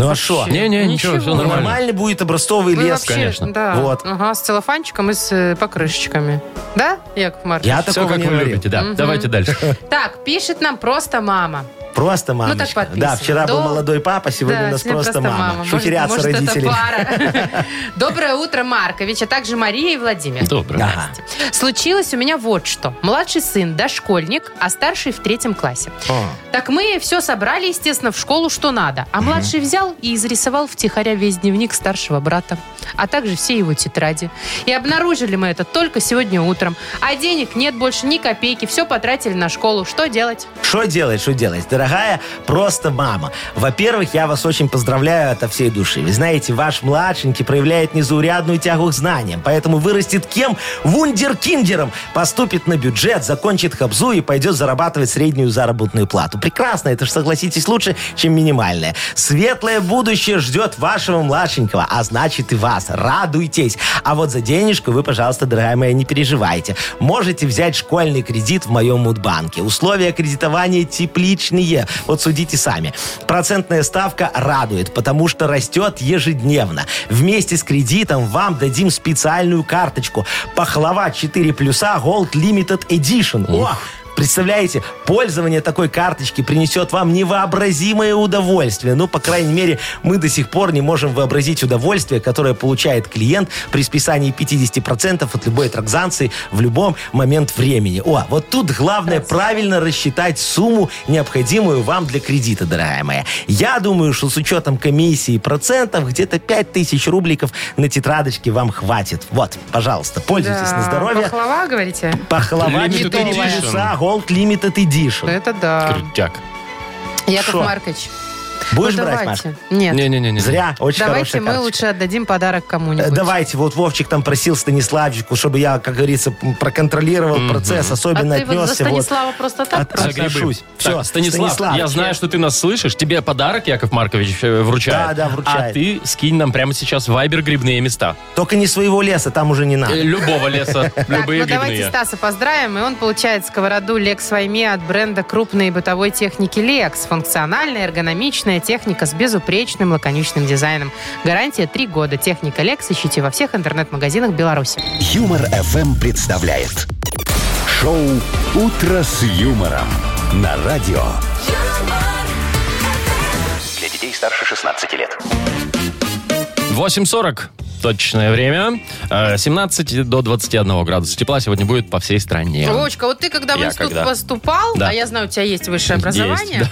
Ну а что? Не-не, ничего, Ничего. все нормально. Нормальный будет образцовый Вы лес. вообще, конечно. Да. Вот. Ага, с целлофанчиком и с э, покрышечками. Да, Яков Маркович? Я Все, такого как не вы говорил. любите, да. Давайте дальше. Так, пишет нам просто мама. Просто мамочка. Ну, да, вчера был До- молодой папа, сегодня Да, у нас сегодня просто, мама. Может- Шухерятся может, родители. это пара. Доброе утро, Маркович, а также Мария и Владимир. Доброе. Ага. Случилось у меня вот что. Младший сын дошкольник, а старший в третьем классе. О. Так мы все собрали, естественно, в школу, что надо. А младший взял и изрисовал втихаря весь дневник старшего брата, а также все его тетради. И обнаружили мы это только сегодня утром. А денег нет больше ни копейки, все потратили на школу. Что делать? Что делать, что делать? Дорогая, просто мама. Во-первых, я вас очень поздравляю от всей души. Вы знаете, ваш младшенький проявляет незаурядную тягу к знаниям, поэтому вырастет кем? Вундеркиндером. Поступит на бюджет, закончит хабзу и пойдет зарабатывать среднюю заработную плату. Прекрасно, это же, согласитесь, лучше, чем минимальное. Светлое будущее ждет вашего младшенького, а значит и вас. Радуйтесь. А вот за денежку вы, пожалуйста, дорогая моя, не переживайте. Можете взять школьный кредит в моем мудбанке. Условия кредитования тепличные. Вот судите сами. Процентная ставка радует, потому что растет ежедневно. Вместе с кредитом вам дадим специальную карточку. Пахлава 4 плюса Gold Limited Edition. О, Представляете, пользование такой карточки принесет вам невообразимое удовольствие. Ну, по крайней мере, мы до сих пор не можем вообразить удовольствие, которое получает клиент при списании 50% от любой транзакции в любом момент времени. О, вот тут главное правильно рассчитать сумму, необходимую вам для кредита, дорогая моя. Я думаю, что с учетом комиссии и процентов где-то 5000 рубликов на тетрадочке вам хватит. Вот, пожалуйста, пользуйтесь на здоровье. Пахлава, говорите? Пахлава медовая Edition. Gold Limited Edition. Это да. Крутяк. Яков Шо? Маркович. Будешь ну, брать, давайте. Маш? Нет. Не-не-не. Зря, очень Давайте хорошая мы карточка. лучше отдадим подарок Э, кому-нибудь. Давайте, вот Вовчик там просил Станиславчику, чтобы я, как говорится, проконтролировал процесс, А особенно ты вот за отнесся. вот, Станислава просто так от- просишь? отношусь. Все, Так, Станислав, я знаю, что ты нас слышишь. Тебе подарок Яков Маркович э, вручает. Да, да, вручает. А ты скинь нам прямо сейчас в Вайбер грибные места. Только не своего леса, там уже не надо. Э, Любого леса, Так, любые ну давайте грибные. Стаса поздравим, и он получает сковороду Lex Вайме от бренда крупной бытовой техники Lex. Функциональная, эргономичная техника с безупречным лаконичным дизайном. Гарантия 3 года. Техника Lex ищите во всех интернет-магазинах Беларуси. Юмор FM представляет шоу Утро с юмором на радио. Для детей старше 16 лет. 8.40. Точное время. Э, 17 до 21 градуса тепла сегодня будет по всей стране. Вовочка, вот ты когда в Я институт когда? поступал, Да. а я знаю, у тебя есть высшее Есть, образование,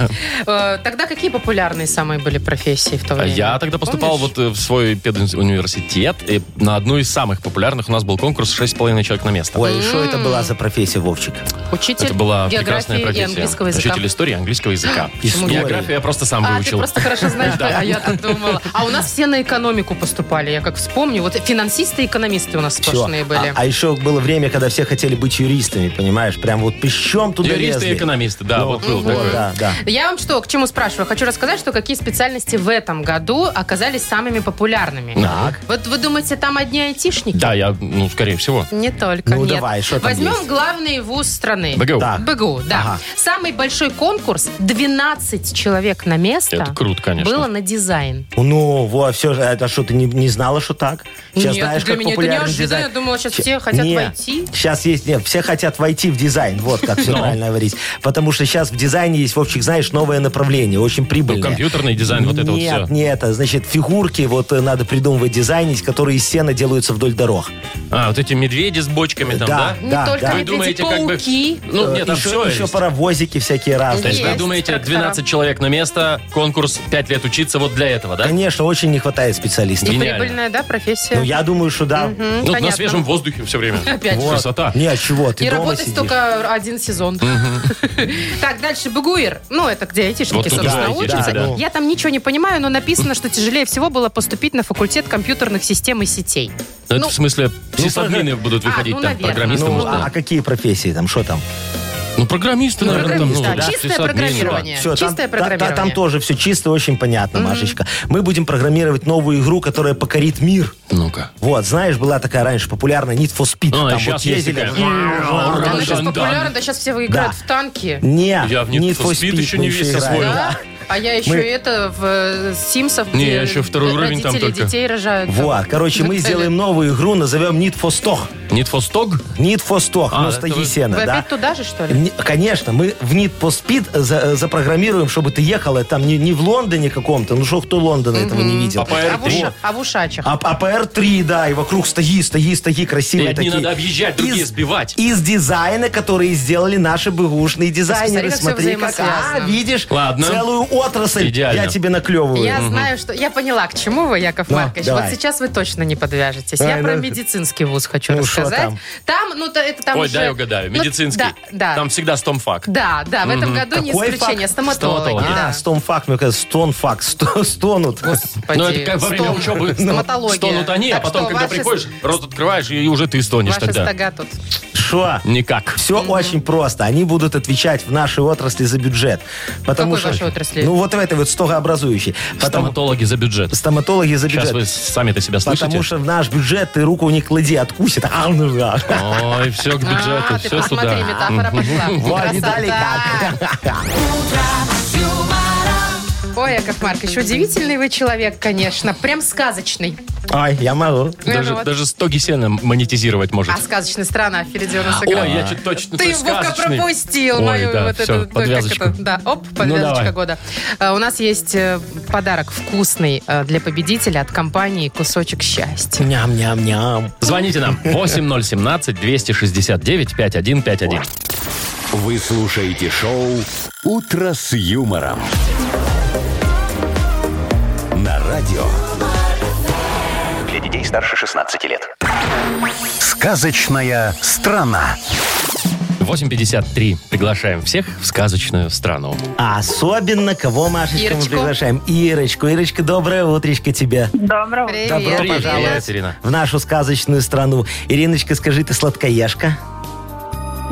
э, тогда какие популярные самые были профессии в то время? Я тогда поступал Помнишь? вот э, в свой педуниверситет, и на одну из самых популярных у нас был конкурс 6,5 человек на место. Ой, что это была за профессия, Вовчик? Учитель Это была географии прекрасная и профессия. английского языка. Учитель истории и английского языка. История. Географию я просто сам А, ты выучил. просто хорошо знаешь, а я-то думала. А у нас все на экономику поступали, я как вспомню. Вот финансисты и экономисты у нас Всё. сплошные были. А, а еще было время, когда все хотели быть юристами, понимаешь? Прям вот пищом туда Юристы и лезли. экономисты, да, Ну, вот был вот, такой. да, да. Я вам что, к чему спрашиваю? Хочу рассказать, что какие специальности в этом году оказались самыми популярными. Так. Вот вы думаете, там одни айтишники? Да, я, ну, скорее всего. Не только, Ну, нет. давай, что там Возьмем есть? главный вуз страны. БГУ. Так. БГУ, да. Ага. Самый большой конкурс, 12 человек на место, Это круто, конечно. было на дизайн. Ну, во, все же, это что, ты не, не знала, что так? Сейчас Нет, знаешь, для как меня это неожиданно. дизайн. Я думала, сейчас все хотят Не, войти. Сейчас есть, нет, все хотят войти в дизайн, вот как все Ну. правильно говорить. Потому что сейчас в дизайне есть, Вовчик, знаешь, новое направление, очень Ну, прибыльное. компьютерный дизайн, вот это вот Нет, все. не это. Значит, фигурки вот э, надо придумывать, дизайнить, которые из сена делаются вдоль дорог. А, вот эти медведи с бочками там, да? Не Да, только да. Вы медведи, думаете, как бы... пауки. Ну, нет, там еще, все еще есть. паровозики всякие разные. То есть вы думаете, трактора. 12 человек на место, конкурс 5 лет учиться вот для этого, да? Конечно, очень не хватает специалистов. И прибыльная, да, профессия? Ну, я думаю, что да. Мгм, Ну, на понятно. свежем воздухе все время. Опять же. Вот. Красота. Не, а чего, ты И дома работать сидишь. только один сезон. Так, дальше Бегуир. Ну, это где айтишники, Вот тут собственно, айтишники, учатся. да. Я там ничего не понимаю, но написано, что тяжелее всего было поступить на факультет компьютерных систем и сетей. Ну, это Ну, в смысле, сисадмины будут А, выходить ну, там, наверное. Ну, а, да. а какие профессии там, что там? Программисты, Ну, наверное, там, ну, программист, да. да, Чистое сисадмины. программирование. Все, Чистое там, та- та- программирование. там тоже все чисто, очень понятно, Машечка. Мы будем программировать новую игру, которая покорит мир. Ну-ка. Вот, знаешь, была такая раньше популярная Need for Speed. А, там щас вот есть ездили. такая. Она сейчас популярна, да сейчас все играют в танки. Не, Я в Need for Speed еще не весь освоил. А я еще Мы- это в э, Симсов, Не, я еще второй уровень там родители только. детей рожают. Вот, короче, мы сделаем новую игру, назовем Need for Stock. Need for Stog? Need for Stock, А, ну, это стои вы- да? опять туда же, что ли? Не- Конечно, мы в Need for Speed за- запрограммируем, чтобы ты ехала там не, не в Лондоне каком-то, ну что, кто Лондона этого не видел? А по А в, R3? уша- а в ушачах. А, а ПР-3, да, и вокруг стои, стои, стои, красивые одни такие. надо объезжать, другие Из- сбивать. Из дизайна, который сделали наши бэушные дизайнеры. Посмотри, как всё как, а, взаимосвязано. видишь, Ладно. целую отрасль Идеально. я тебе наклевываю. Я знаю, что... Я поняла, к чему вы, Яков Ну, Маркович. давай. Вот сейчас вы точно не подвяжетесь. Ай, я про ну, медицинский вуз хочу ну, шо рассказать. там? Там, ну, то, это там Ой, уже... дай угадаю. Ну, Медицинский. да, да. Там всегда стомфак. Да, да, в этом году не Какой исключение. факт? Стоматологи, Стоматологи. да. А, стонфак, мне кажется, стонфак, сто- стонут. Господи, Ну, это как во время стом- учебы Стоматология. стонут они, а Так потом, что когда ваши- приходишь, рот открываешь, и уже ты стонешь Ваши тогда. стога тут. Шо? Никак. Все очень просто. Они будут отвечать в нашей отрасли за бюджет. Потому какой что, вашей отрасли? Ну, вот в этой вот стогообразующей. Потому, Стоматологи за бюджет. стоматологи за бюджет. Сейчас вы сами-то себя слышите? Потому что в наш бюджет ты руку не клади, откусит. А, ну да. Ой, все к бюджету, А, ты все посмотри, туда. метафора пошла. Вот, Красота. как? Ой, Яков Маркович, удивительный вы человек, конечно. Прям сказочный. Ой, я могу. Даже, Ну вот. даже стоги сена монетизировать может. А сказочная страна впереди у нас играет. Ой, я чуть точно Ты, Вовка, сказочный. пропустил Ой, мою да, вот всё, эту... как подвязочку. это, Да, оп, подвязочка давай. года. А, У нас есть э, подарок вкусный э, для победителя от компании «Кусочек счастья». Ням-ням-ням. Звоните нам 8017-269-5151. Вы слушаете шоу «Утро с юмором». Радио Для детей старше 16 лет. «Сказочная страна». 8.53. Приглашаем всех в сказочную страну. А особенно кого, Машечка, мы Ирочку. приглашаем? Ирочку. Ирочка, доброе утречко тебе. Доброго. Привет, Добро Привет, пожаловать. привет, Ирина. В нашу сказочную страну. Ириночка, скажи, ты сладкоежка?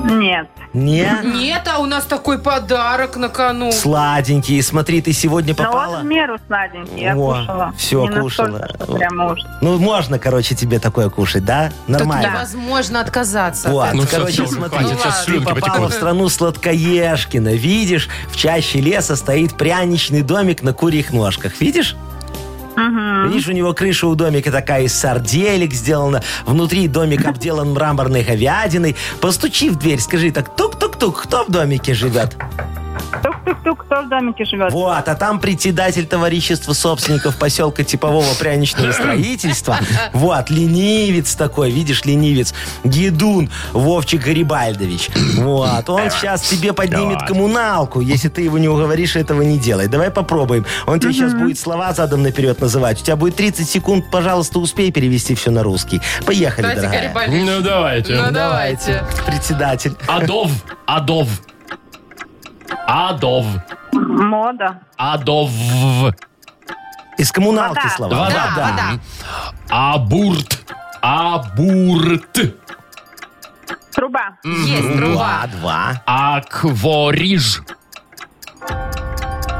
Нет. Не? Нет, а у нас такой подарок на кону. Сладенький. Смотри, ты сегодня Ну, попала. вот в меру сладенький. Я О, кушала. всё, Не кушала. Прямо уж. Ну, можно, короче, тебе такое кушать, да? Так Нормально. невозможно отказаться Вот, от Ну, короче, всё, уже смотри, хватит, сейчас ты попала потекут. в страну Сладкоежкина. Видишь, в чаще леса стоит пряничный домик на курьих ножках. Видишь? Видишь, у него крыша у домика такая из сарделек сделана. Внутри домик обделан мраморной говядиной. Постучи в дверь, скажи так, тук-тук-тук, кто в домике живет? Тук-тук-тук, кто в домике живет? Вот, а там председатель товарищества собственников поселка типового пряничного строительства. Вот, ленивец такой, видишь, ленивец. Гедун Вовчик Гарибальдович. Вот, он сейчас тебе поднимет коммуналку, если ты его не уговоришь этого не делать. Давай попробуем. Он тебе сейчас будет слова задом наперед называть. У тебя будет 30 секунд, пожалуйста, успей перевести все на русский. Поехали, Давайте, дорогая. Гарибальдович. Ну, давайте. Ну, давайте. Председатель. Адов. Адов. Адов. Мода. Адов. Из коммуналки Вода. слова. Вода. Да, вода. Абурт. Абурт. Труба. Есть труба. Два, два. Аквориж.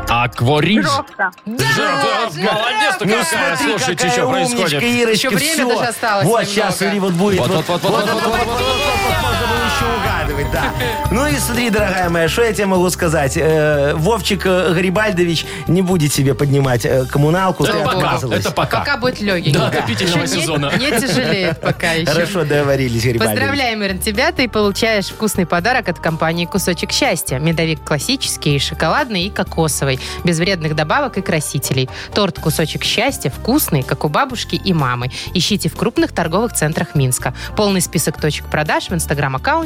Аквориж. Жовта. Молодец ты какая. Слушайте, какая что умничка, происходит. Ирочка, Еще время всё. даже осталось Вот немного. сейчас, смотри, вот будет. Вот, вот, вот, вот, вот, вот, вот, вот, Можно было еще угадывать, да. Ну и смотри, дорогая моя, что я тебе могу сказать? Э, Вовчик э, Гарибальдович не будет себе поднимать э, коммуналку, ты Это пока. отказывалась. Это пока. Пока будет легенький. Да, отопительного сезона. Не, не тяжелеет пока еще. Хорошо договорились, Гарибальдович. Поздравляем, Ирин, тебя. Ты получаешь вкусный подарок от компании «Кусочек счастья». Медовик классический, шоколадный и кокосовый. Без вредных добавок и красителей. Торт «Кусочек счастья» вкусный, как у бабушки и мамы. Ищите в крупных торговых центрах Минска. Полный список точек продаж в инстаграм-аккаунте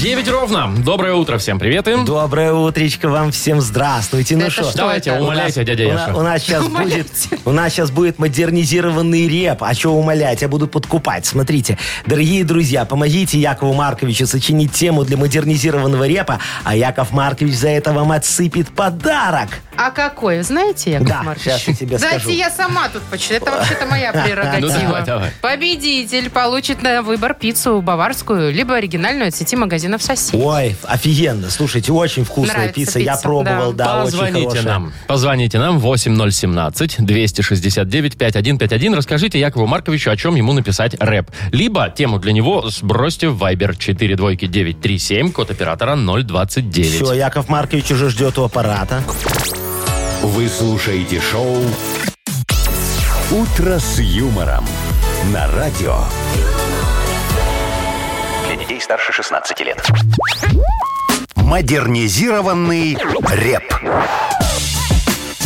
9 ровно. Доброе утро всем. Привет им. Доброе утречко вам всем. Здравствуйте. Ну что? что Давайте, это? умоляйте, дядя У, на- Яша. у нас сейчас будет, у нас сейчас будет модернизированный реп. А что умолять? Я буду подкупать. Смотрите, дорогие друзья, помогите Якову Марковичу сочинить тему для модернизированного репа, а Яков Маркович за это вам отсыпет подарок. А какой? Знаете, Яков Да, Маркович? сейчас я тебе Дайте скажу. я сама тут почитаю. Это вообще-то моя прерогатива. Ну, давай, давай. Победитель получит на выбор пиццу баварскую, либо оригинальную от сети магазинов «Соси». Ой, офигенно. Слушайте, очень вкусная Нравится пицца. Я пицца, пробовал, да, очень Позвоните хорошая. нам. Позвоните нам 8017-269-5151. Расскажите Якову Марковичу, о чем ему написать рэп. Либо тему для него сбросьте в Viber 42937, код оператора 029. Все, Яков Маркович уже ждет у аппарата. Вы слушаете шоу «Утро с юмором» на радио. Старше 16 лет. Модернизированный реп.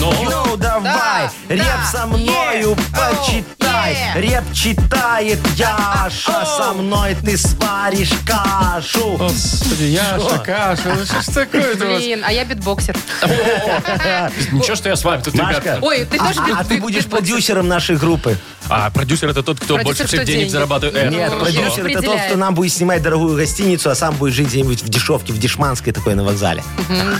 Ну, Ну, давай, Да, реп да, со мною е, почитай. е. Реп читает Яша, Оу. со мной ты сваришь кашу. Господи, Яша, Каша, ну что ж такое-то? Блин, а я битбоксер. Ничего, что я с вами тут, ребята. Ой, ты тоже а- а ты будешь продюсером нашей группы? А продюсер это тот, кто больше всех денег зарабатывает. Нет, продюсер это тот, кто нам будет снимать дорогую гостиницу, а сам будет жить где-нибудь в дешевке, в Дешманской такой на вокзале.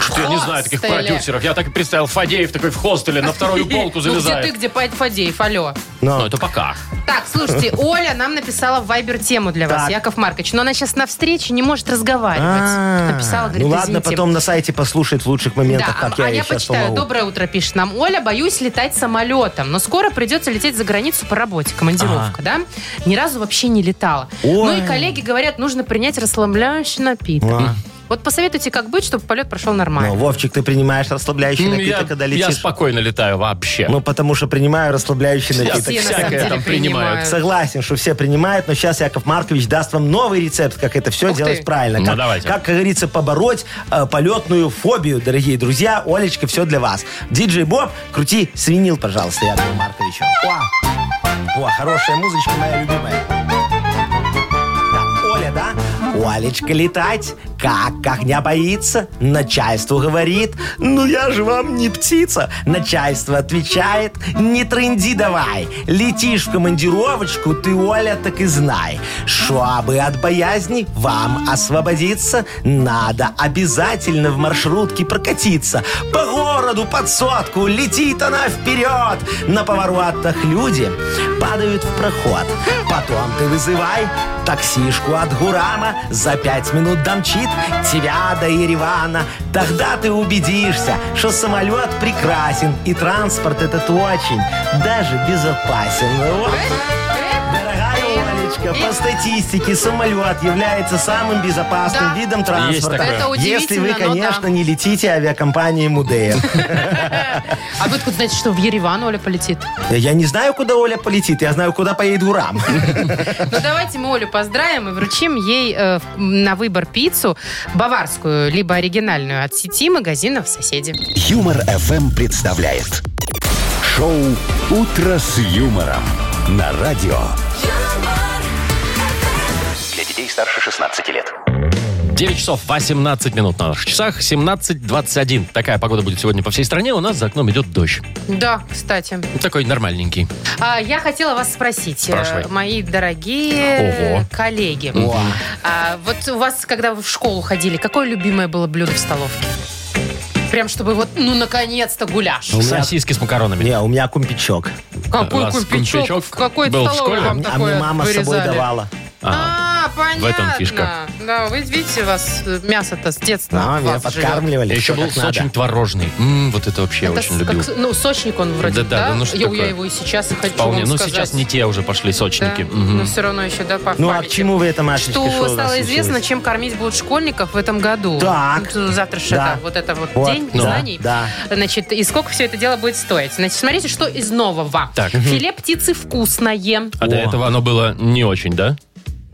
Что я не знаю таких продюсеров. Я так и представил, Фадеев такой в хостеле на вторую полку Ну где залезает. ты, где Фадеев, алло. Но. Ну, это пока. Так, слушайте, Оля нам написала в Вайбер тему для вас, Так. Яков Маркович. Но она сейчас на встрече не может разговаривать. А, Написала, говорит, Ну ладно, извините. потом на сайте послушает в лучших моментах, Да, как а я я сейчас почитаю. помогу. Доброе утро, пишет нам Оля. Боюсь летать самолетом, но скоро придется лететь за границу по работе. Командировка, да? Ни разу вообще не летала. Ну Ой. и коллеги говорят, нужно принять расслабляющий напиток. А. Вот посоветуйте, как быть, чтобы полет прошел Ну, нормально. Вовчик, ты принимаешь расслабляющий напиток, Я, когда я летишь? спокойно летаю вообще. Ну, потому что принимаю расслабляющий напиток. Все всякое там принимают. принимают. Согласен, что все принимают, но сейчас Яков Маркович даст вам новый рецепт, как это все Ух делать ты. правильно. Ну, как, давайте. Как, как говорится, побороть э, полетную фобию, дорогие друзья. Олечка, все для вас. Диджей Боб, крути свинил, пожалуйста, Якову Марковичу. О, О, хорошая музычка моя любимая. Да, Оля, да? Олечка летать, как огня боится, начальству говорит, ну я же вам не птица. Начальство отвечает, не трынди давай, летишь в командировочку, ты, Оля, так и знай. Чтобы от боязни вам освободиться, надо обязательно в маршрутке прокатиться. По городу под сотку летит она вперед. На поворотах люди падают в проход. Потом ты вызывай таксишку от Гурама. За пять минут домчит тебя до Еревана. Тогда ты убедишься, что самолет прекрасен. И транспорт этот очень даже безопасен. Вот. Олечка, по статистике самолет является самым безопасным Да. Видом транспорта. такое. Это Если вы, удивительно, но конечно, да. не летите авиакомпанией Мудея. А вы откуда знаете, что в Ереван Оля полетит? Я не знаю, куда Оля полетит, я знаю, куда поедет Гурам. Ну, давайте мы Олю поздравим и вручим ей э, в- на выбор пиццу баварскую, либо оригинальную от сети магазинов «Соседи». Юмор FM представляет шоу Утро с юмором на радио. Детей старше 16 лет. 9 часов 18 минут на наших часах. 17.21. Такая погода будет сегодня по всей стране. У нас за окном идет дождь. Да, кстати. Такой нормальненький. А, я хотела вас спросить, э, Спрашивай. мои дорогие Ого. коллеги. А, вот у вас, когда вы в школу ходили, какое любимое было блюдо в столовке? Прям чтобы вот, ну, наконец-то гуляш. У меня- Сосиски с макаронами. Не, у меня кумпичок. Какой у вас кумпичок? кумпичок В какой был в столовой школе? вам А такое мне мама с собой вырезали? давала. А, понятно. В этом фишка. Да, вы видите, у вас э, мясо-то с детства А, меня подкармливали. Еще всё был сочень творожный. М, вот это вообще Это очень с- любил. как- ну, сочник он вроде, Да-да, да? да, ну что я, такое? я его и сейчас хочу Вполне. Ну, сейчас не те уже пошли Да, сочники. Мгм. но все равно еще, да, по Ну, а памяти. к чему вы это, Машечка, Что что стало случилось? известно, чем кормить будут школьников в этом году. Так. Ну, Завтра же Да. вот это вот, Вот, день да, знаний. да. Значит, и сколько все это дело будет стоить. Значит, смотрите, что из нового. Так. Филе птицы вкусное. А до этого оно было не очень, да?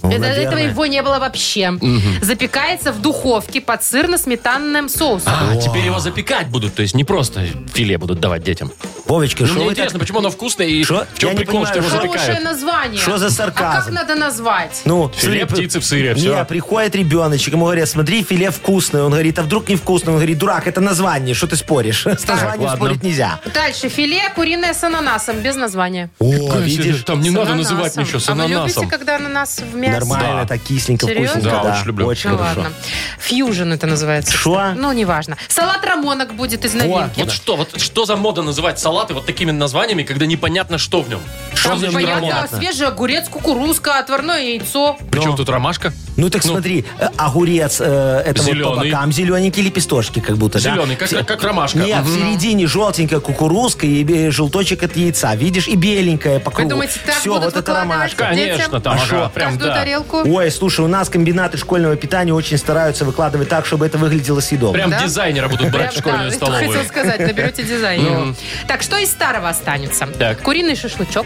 Ну, Это- наверное. этого его не было вообще. Запекается в духовке под сырно-сметанным соусом. А, теперь его запекать будут, то есть не просто филе будут давать детям. Вовочка, Ну, что мне вы интересно, так... почему оно вкусное и Шо? в чем Я не прикол, что его понимаю, Хорошее запекают? название. Что за А сарказм? как надо назвать? Ну, Филе смотри, птицы в сыре, Не, все. приходит ребеночек, ему говорят, смотри, филе вкусное. Он говорит, а вдруг не вкусное? Он говорит, дурак, это название, что ты споришь? С названием ладно. спорить нельзя. Дальше. Филе куриное с ананасом, без названия. О, видишь? Там не С надо ананасом. называть ничего с А вы любите, ананасом. когда ананас в мясе? Нормально, Да. так кисленько, Серьезно? вкусненько. Да, очень люблю. Очень Ну хорошо. ладно. Фьюжн это называется. Шо? Ну, неважно. Салат рамонок будет из новинки. Вот что, вот что за мода называть салаты вот такими названиями, когда непонятно, что в нем? Что Там в нем понятно, непонятно? свежий огурец, кукурузка, отварное яйцо. Причем тут ромашка? Ну так смотри, э, огурец, э, это вот по Зеленый. бокам зелененькие лепесточки как будто, да? Зеленый, как, Все- как ромашка. Нет, в середине желтенькая кукурузка и желточек от яйца. Видишь? И беленькая по Вы кругу. думаете, так Все, будут вот это ромашка. Конечно, там, А ага, прям да. тарелку. Ой, слушай, у нас комбинаты школьного питания очень стараются выкладывать так, чтобы это выглядело съедобно. Прям Да? дизайнера будут брать в школьную да, столовую. Хотел сказать, наберете дизайнера. Так, что из старого останется? Так. Куриный шашлычок.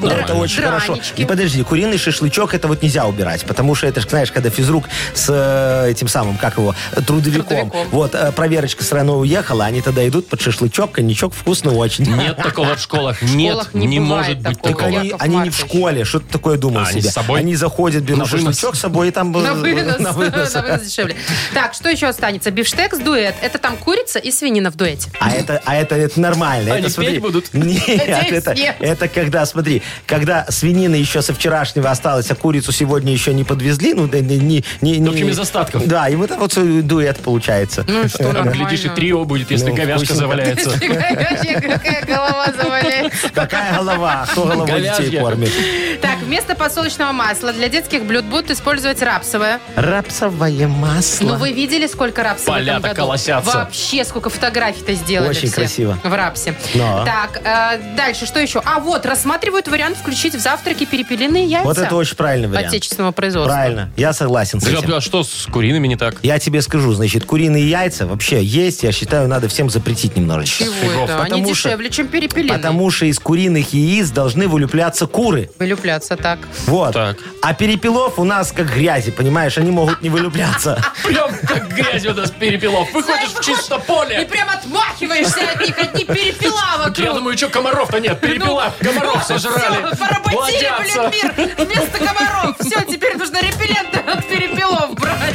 Ну, это очень хорошо. И подожди, куриный шашлычок это вот нельзя убирать, потому что это, ж, знаешь, когда физрук с э, этим самым, как его, трудовиком. Вот, э, проверочка страны уехала, они тогда идут под шашлычок, коньячок вкусно очень. Нет такого в школах. Нет, не может быть такого. Так такого. они, не в школе, что ты такое думал себе? с собой? Они заходят, берут шашлычок с собой и там... э, На вынос, дешевле. Так, что еще останется? Бифштекс, дуэт. Это там курица и свинина в дуэте. А это, а это, это нормально. Они это, смотри, петь будут? Нет, это, нет. это когда, смотри, смотри, когда свинина еще со вчерашнего осталась, а курицу сегодня еще не подвезли, ну, да, не, не, не, В общем, из остатков. Да, и вот это вот дуэт получается. Ну что, А, нормально. глядишь, и трио будет, если Ну, говяжка вкусненько. заваляется. Какая голова заваляется. Какая голова? Кто головой детей кормит? Так, вместо подсолнечного масла для детских блюд будут использовать рапсовое. Рапсовое масло. Ну, вы видели, сколько рапса в этом Поля-то году? колосятся. Вообще, сколько фотографий-то сделали Очень все красиво. в рапсе. Но. Так, э, дальше, что еще? А, вот, рассматривают вариант включить в завтраки перепелиные яйца. Вот это очень правильный вариант. Отечественного производства. Правильно, я согласен с этим. А что с куриными не так? Я тебе скажу, значит, куриные яйца вообще есть, я считаю, надо всем запретить немножечко. Чего это? Они Потому что- дешевле, чем перепелиные. Потому что из куриных яиц должны вылупляться куры. Вылюпляться так. Вот. Так. А перепелов у нас как грязи, понимаешь, они могут не вылупляться. Прям как грязь у нас перепелов. Выходишь в чисто И поле. прям отмахиваешься от них, одни перепела Я вокруг. думаю, что комаров-то нет. Перепела, комаров сожрали. Все, поработили, блин, мир. Вместо комаров. Все, теперь нужно репелленты от перепелов брать.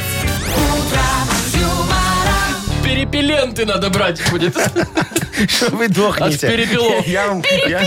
Перепеленты надо брать будет. Что вы дохнете? От перепелов. Я вам, я,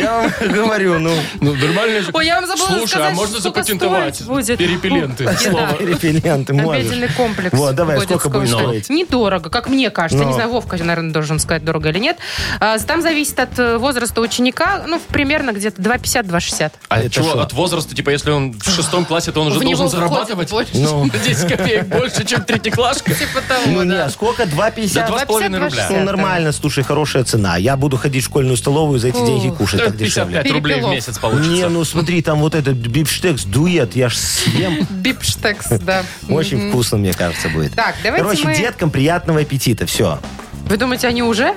я вам говорю, ну, Ну, нормально же. Ой, я вам забыла Слушай, сказать, а можно запатентовать будет? перепеленты? Слово. перепеленты можешь. Обеденный комплекс. Вот, давай, сколько будет стоить. Недорого, как мне кажется. Я Ну. не знаю, Вовка, наверное, должен сказать, дорого или нет. А, Там зависит от э, возраста ученика. Ну, примерно где-то 2,50-2,60. А Это чего, от возраста, типа, если он в шестом классе, то он уже должен зарабатывать больше. Ну. на 10 копеек больше, чем третьеклашка? Типа того, Ну, да. Сколько? 2,50? Да, 2,5 рубля. Ну, нормально, слушай, хорошая цена. Я буду ходить в школьную столовую за эти деньги кушать, так 55 дешевле. рублей в месяц получится. Не, ну смотри, там вот этот бифштекс дует, я ж съем. Бипштекс, да. Очень вкусно, мне кажется, будет. Так, давайте Короче, мы- деткам приятного аппетита, все. Вы думаете, они уже?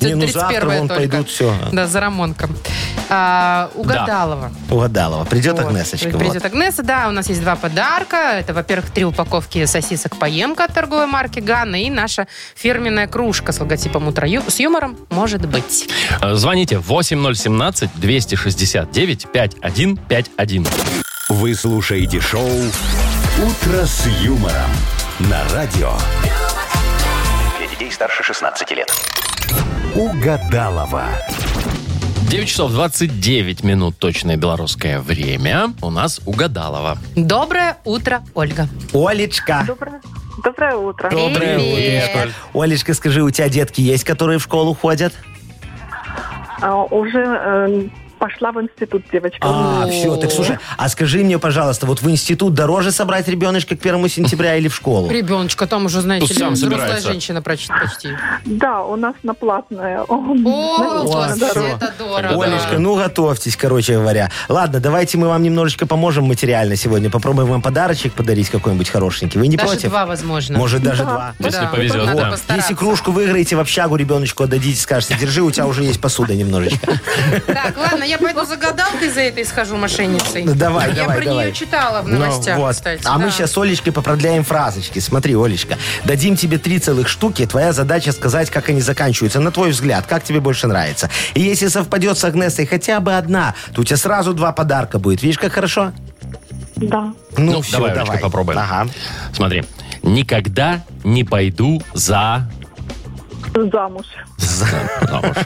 Не, ну завтра 31-е вон только. пойдут, все. Да, за Рамонком. А, угадалова. Угадалова. Придет Вот. Агнесочка. вот. Придет Агнеса, да, у нас есть два подарка. Это, во-первых, три упаковки сосисок поемка от торговой марки Ганна и наша фирменная кружка с логотипом «Утро ю- с юмором» может быть. Э, Звоните 8017-269-5151. Вы слушаете шоу «Утро с юмором» на радио. Старше 16 лет. Угадалова. 9 часов 29 минут точное белорусское время. У нас угадалова. Доброе утро, Ольга. Олечка. Доброе, доброе утро. Доброе Привет. утро. Олечка, скажи, у тебя детки есть, которые в школу ходят? А, уже э, пошла в институт девочка. А, все, так слушай, а скажи мне, пожалуйста, вот в институт дороже собрать ребеночка к первому сентября или в школу? Ребеночка, там уже, знаете Пусть ли, сам взрослая собирается. женщина почти. почти. Да, у нас на платное. О, это дорого. Олечка, ну готовьтесь, короче говоря. Ладно, давайте мы вам немножечко поможем материально сегодня. Попробуем вам подарочек подарить какой-нибудь хорошенький. Вы не Даже против? два, возможно. Может, даже два. Если Да, повезет, надо да. постараться. Если кружку выиграете, в общагу ребеночку отдадите, скажете, держи, у тебя уже есть посуда немножечко. Так, ладно, я пойду за гадалкой за этой схожу мошенницей. Ну, давай, я давай, про давай. нее читала в Ну, новостях, вот. кстати. А мы да. сейчас с Олечкой попродляем фразочки. Смотри, Олечка, дадим тебе три целых штуки. Твоя задача сказать, как они заканчиваются. На твой взгляд, как тебе больше нравится. И если совпадет с Агнесой хотя бы одна, то у тебя сразу два подарка будет. Видишь, как хорошо? Да. Ну, всё, давай, Олечка, попробуем. Ага. Смотри. Никогда не пойду за... Замуж. замуж.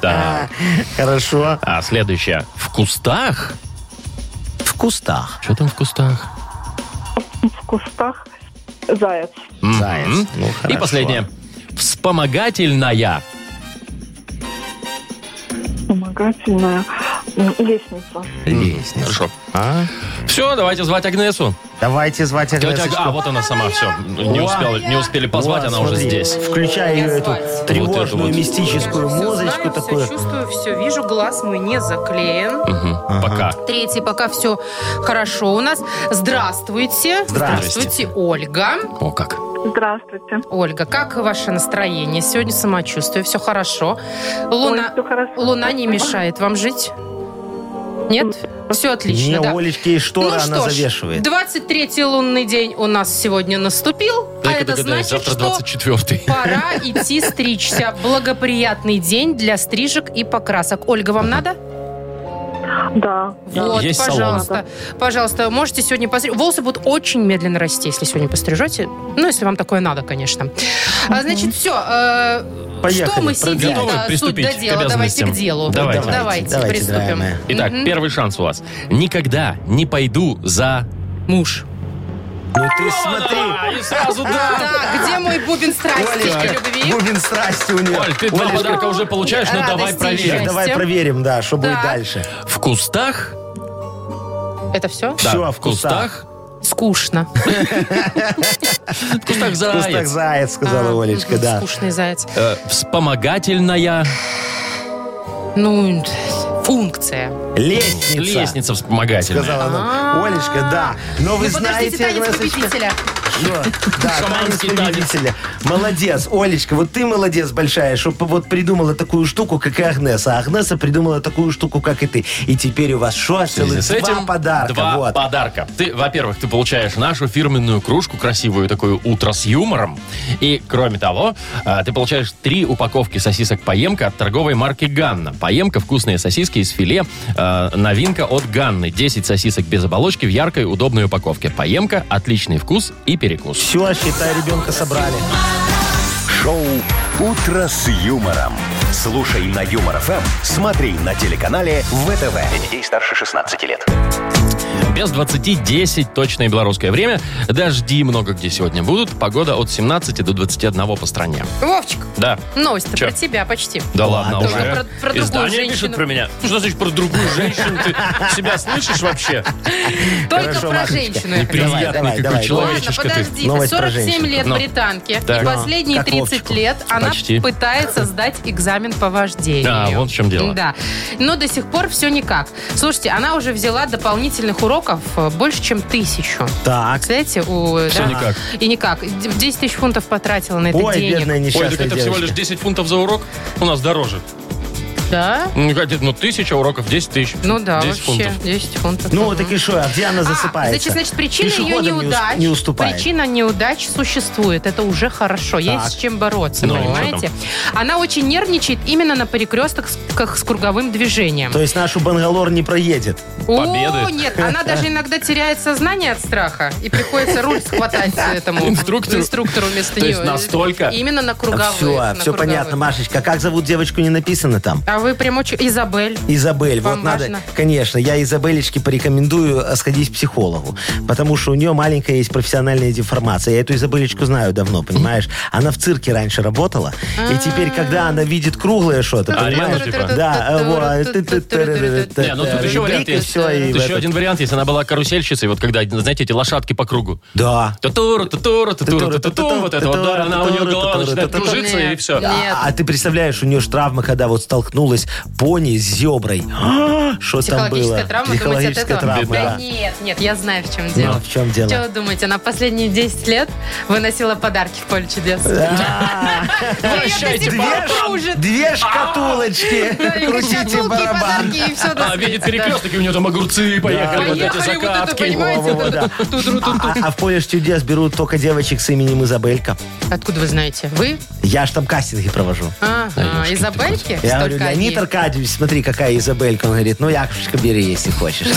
Так. Хорошо. А следующее. В кустах? В кустах. Что там в кустах? В кустах заяц. Заяц. Ну, И последнее. Вспомогательная. Вспомогательная лестница. Лестница. Хорошо. А? Все, давайте звать Агнесу. Давайте звать Аг- Агнесочку. А, вот она сама, все. Не, О. успели, не успели позвать, Вот, она уже смотри, здесь. Включай ее эту звать. тревожную, Вот эту вот. мистическую музычку знаю, такую. Все чувствую, все вижу, глаз мой не заклеен. Мгм, Пока. Третий, пока все хорошо у нас. Здравствуйте. Здравствуйте. Ольга. О, как. Здравствуйте. Ольга, как ваше настроение? Сегодня самочувствие, все хорошо. Луна, Ой, всё хорошо. Луна не мешает вам жить? Нет? Все отлично, Не, да. Олечки есть шторы, ну она что ж, завешивает. 23-й лунный день у нас сегодня наступил. а Дай-ка это догадаюсь, значит, завтра что 24-й. пора идти стричься. Благоприятный день для стрижек и покрасок. Ольга, вам надо? Да. Вот, Есть салон. пожалуйста. Пожалуйста, можете сегодня постричь. Волосы будут очень медленно расти, если сегодня пострижете. Ну, если вам такое надо, конечно. А, значит, все. Поехали, что мы сидим? Готовы а, Суть приступить до к дела. Давайте обязанностям? к делу. Давайте. Давайте, Давайте, приступим. моя. Итак, первый шанс у вас. Никогда не пойду за... Муж. Ну ты смотри. И сразу да. Так, где мой бубен страсти и любви? Бубен страсти у нее. Оль, ты два Олечка, подарка уже получаешь, но давай Радости проверим. Давай проверим, да, что будет Так. дальше. В кустах... Это все? Да, Всё, в кустах... Скучно. В кустах В кустах заяц. заяц, сказала А, Олечка, да. Скучный заяц. Э, Вспомогательная Ну, функция. Лестница. лестница вспомогательная. Сказала нам. Олечка, да. Но вы Ну, подождите, знаете, танец победителя. Что? Да, Шаманский танец победителя. Молодец, Олечка, вот ты молодец большая, что вот придумала такую штуку, как и Агнеса. А Агнеса придумала такую штуку, как и ты. И теперь у вас связи Целых с этим два подарка. Два вот. подарка. Ты, во-первых, ты получаешь нашу фирменную кружку, красивую такую «Утро с юмором». И, кроме того, а, ты получаешь три упаковки сосисок «Поемка» от торговой марки «Ганна». «Поемка» – вкусные сосиски из филе. а, новинка от «Ганны». 10 сосисок без оболочки в яркой, удобной упаковке. «Поемка» – отличный вкус и перекус. Все, считай, ребенка собрали. Шоу «Утро с юмором». Слушай на Юмор ФМ, смотри на телеканале ВТВ. Для детей старше 16 лет. Без 20.10 точное белорусское время. Дожди много где сегодня будут. Погода от 17 до 21 по стране. Вовчик, Да. новость Чё? про тебя почти. Да ладно, Только уже. про- про другую Издание женщину. пишет про меня. Что значит про другую женщину? Ты себя слышишь вообще? Только Хорошо, про Машечка. женщину. Неприятный давай, какой давай. Ладно, человечишка ты. подождите. Новость про 47 женщин. лет Ну. британке. Так. И последние как 30 Вовчику. лет она Почти. пытается сдать экзамен по вождению. А, вот в чем дело. Да. Но до сих пор все никак. Слушайте, она уже взяла дополнительных уроков э, больше, чем тысячу. Так. Представляете? У, Всё да. никак. И никак. 10 тысяч фунтов потратила на это Ой, денег. бедная Ой, несчастная так это всего девочка. лишь 10 фунтов за урок? У нас дороже. Да? Ну, ну, тысяча уроков, 10 тысяч. Ну да, 10 вообще. фунтов. 10 фунтов. Ну, так и что, а где она А, засыпается? значит, значит, причина ее Пешеходам не ус- неудач. не уступает. Причина неудач существует. Это уже хорошо. Так. Есть с чем бороться, Ну, и понимаете? Она очень нервничает именно на перекрестках с, с круговым движением. То есть нашу Бангалор не проедет. Победы. О, нет, она даже иногда теряет сознание от страха и приходится руль схватать этому Инструктору? инструктору вместо То есть настолько? Именно на круговых. все, на все круговых. понятно, Машечка. Как зовут девочку, не написано там? А вы прям очень... Изабель. Изабель. Вам вот надо, важно? конечно, я Изабелечке порекомендую э, сходить к психологу, потому что у нее маленькая есть профессиональная деформация. Я эту Изабелечку знаю давно, понимаешь? Она в цирке раньше работала, и теперь, когда она видит круглое что-то, понимаешь? Да, вот. Не, ну тут еще вариант есть. Еще один вариант есть. Она была карусельщицей, вот когда, знаете, эти лошадки по кругу. Да. Тутуру, тутуру, тутуру, тутуру, вот это вот, да, она у нее голова начинает кружиться, и все. Нет. А, а ты представляешь, у нее же травма, когда вот столкнулась пони с зеброй. А, Что там было? Психологическая травма, думаете, от Психологическая этого? травма, Да да. нет, нет, я знаю, в чем дело. Ну, в чем дело? Что вы думаете, она последние 10 лет выносила подарки в поле чудес? А, Вы ее до Прощайте, сих пор Две, кружит. две шкатулочки. Да, и Крутите шкатулки, и барабан. подарки, и все. Она видит перекресток, и у нее там огурцы поехали, вот эти Поехали вот это, закатки. понимаете, вот ту-тру-ту-ту. А, а в поле чудес берут только девочек с именем Изабелька. Откуда вы знаете? Вы? Я ж там кастинги провожу. А, Ага, Изабельки? Я говорю, Столько Леонид. Аркадьевич, смотри, какая Изабелька. Он говорит, ну, Яковлевичка, бери, если хочешь.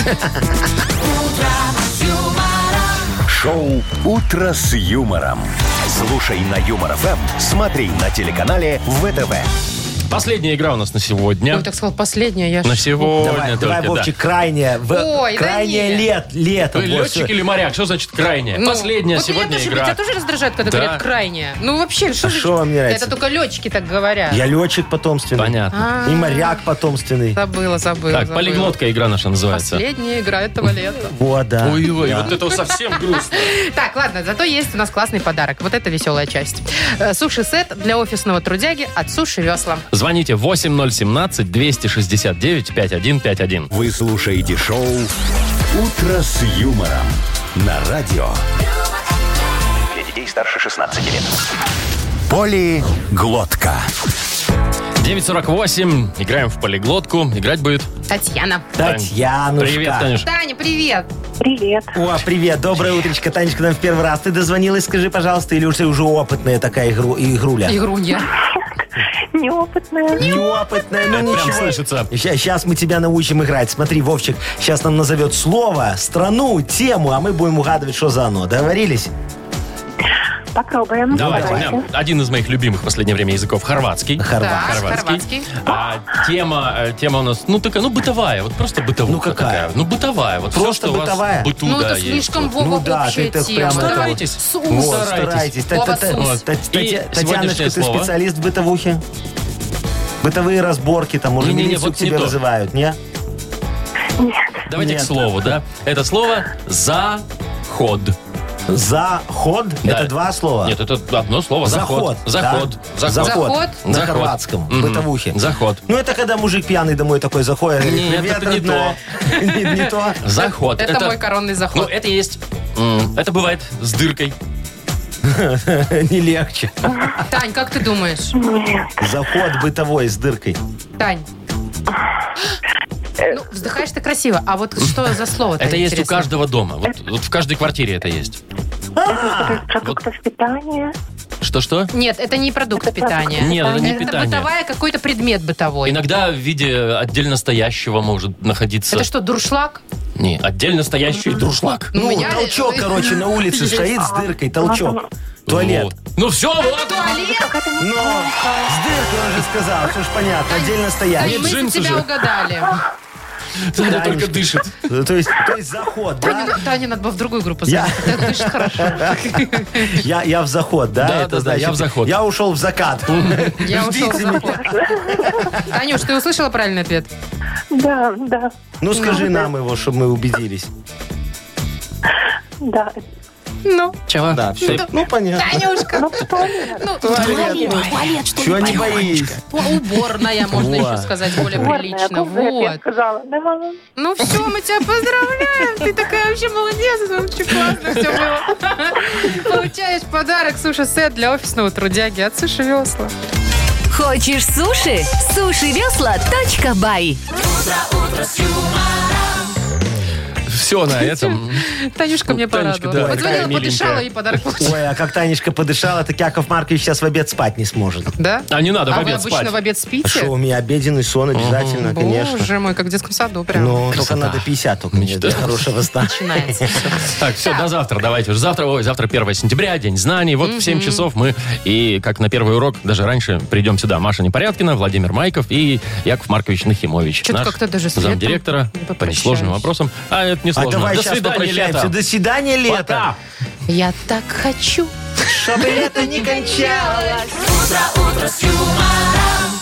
Шоу «Утро с юмором». Слушай на Юмор ФМ, смотри на телеканале ВТВ. Последняя игра у нас на сегодня. Ой, так сказал, последняя, я На сегодня Давай, только, давай, да. Вовчик, крайне. в- Ой, да крайнее нет. лет, лето. Вы летчик или моряк? Что значит крайняя? Ну, Последняя вот сегодня меня тоже, игра. Тебя тоже раздражает, когда Да. говорят крайняя? Ну вообще, что А же- вам не нравится? Это только летчики так говорят. Я летчик потомственный. Понятно. А, И моряк потомственный. Забыла, забыла. Так, забыла. полиглотка игра наша называется. Последняя игра этого лета. Вот, да. Ой-ой, Да. вот это совсем грустно. Так, ладно, зато есть у нас классный подарок. Вот это веселая часть. Э, Суши-сет для офисного трудяги от Суши Весла. Звоните 8017-269-5151. Вы слушаете шоу «Утро с юмором» на радио. Для детей старше 16 лет. Полиглотка. 948. Играем в полиглотку. Играть будет... Татьяна. Татьянушка. Привет, Танюш. Таня, привет. Привет. О, привет, доброе утречко. Танечка, нам в первый раз. Ты дозвонилась, скажи, пожалуйста, или уже уже опытная такая игру, игруля? Игрунья. Неопытная. Неопытная, ну Прям ничего. слышится. Сейчас мы тебя научим играть. Смотри, Вовчик сейчас нам назовет слово, страну, тему, а мы будем угадывать, что за оно. Договорились? Попробуем. Давайте. да. Один из моих любимых в последнее время языков хорватский. Хорват. Так, хорватский. А тема, э, тема у нас, ну такая, ну бытовая, вот просто бытовая. Ну, какая? Ну бытовая, вот все, Просто что у вас бытовая? в быту, Ну, да, это есть. слишком, Вот. Вова, Ну да, общая ты так тема. прямо это Старайтесь. Сус. Вот, Старайтесь. старайтесь. Та- Вова, та- та- сус. та- И Татья- Татьяночка, ты слово. специалист в бытовухе? Бытовые разборки, там уже Не-не-не, милицию вот к не тебе то. вызывают, не? Давайте Нет. к слову, да? Это слово «заход». Заход? Да. Это два слова? Нет, это одно слово «заход». Заход. Заход. да? Заход. Заход. На Заход. хорватском, Мгм. бытовухе. Заход. Ну, это когда мужик пьяный домой такой заходит. говорит, Нет, «Привет, это не родная». Не то. Заход. Это мой коронный Ну, заход. это есть... Это бывает с дыркой. Не легче. Тань, как ты думаешь? Заход бытовой с дыркой. Тань. Ну, вздыхаешь ты красиво. А вот что за слово Это есть у каждого дома. Вот, вот в каждой квартире это есть. Продуктов питания. Что-что? Нет, это не продукт питания. Нет, это не это питание. бытовая какой-то предмет бытовой. Иногда в виде отдельно стоящего может находиться... Это что, дуршлаг? Не, отдельно стоящий друшлаг. Ну, Ну, меня- толчок, короче, на улице стоит с дыркой, толчок. Туалет. Вот. Ну все, вот. Туалет? Ну, с дыркой он же сказал, что ж понятно, отдельно стоящий. мы за джинсы тебя же. угадали. Она только дышит. То есть, то есть заход, да? Тане надо было в другую группу Я- дышит хорошо. Я, я в заход, да? Да, Это да, значит, я в заход. Я ушел в закат. Я ушел в заход. Танюш, ты услышала правильный ответ? Да, да, Ну, скажи нам его, чтобы мы убедились. да. Ну, Чего? Да, все. Ну, понятно. Танюшка. Ну, в туалет. Ну, Туалет. туалет, что Чего ли, не боись? Уборная, можно еще сказать, более прилично. Вот. Ну все, мы тебя поздравляем. Ты такая вообще молодец. Вообще классно все было. Получаешь подарок суши-сет для офисного трудяги от Суши Весла. Хочешь суши? Сушивесла.бай Все на этом. Танюшка мне Танечка, порадовала. да, Позвонила, подышала и подарок получила. Ой, а как Танечка подышала, так Яков Маркович сейчас в обед спать не сможет. Да? А не надо в А вы обед обычно спать. в обед спите? Что, у меня обеденный сон обязательно, конечно. Боже мой, как в детском саду прям. Ну, только надо 50 только мне для хорошего сна. Начинается. Так, все, до завтра. Давайте уже завтра. Ой, завтра 1 сентября, день знаний. Вот в 7 часов мы и, как на первый урок, даже раньше придем сюда. Маша Непорядкина, Владимир Майков и Яков Маркович Нахимович. Наш как-то даже замдиректора по несложным вопросам. А это не А сложно. давай До сейчас свидания, попрощаемся. лето. До свидания, лето. Пока. Я так хочу. Чтобы лето не кончалось. Утро, утро с юмором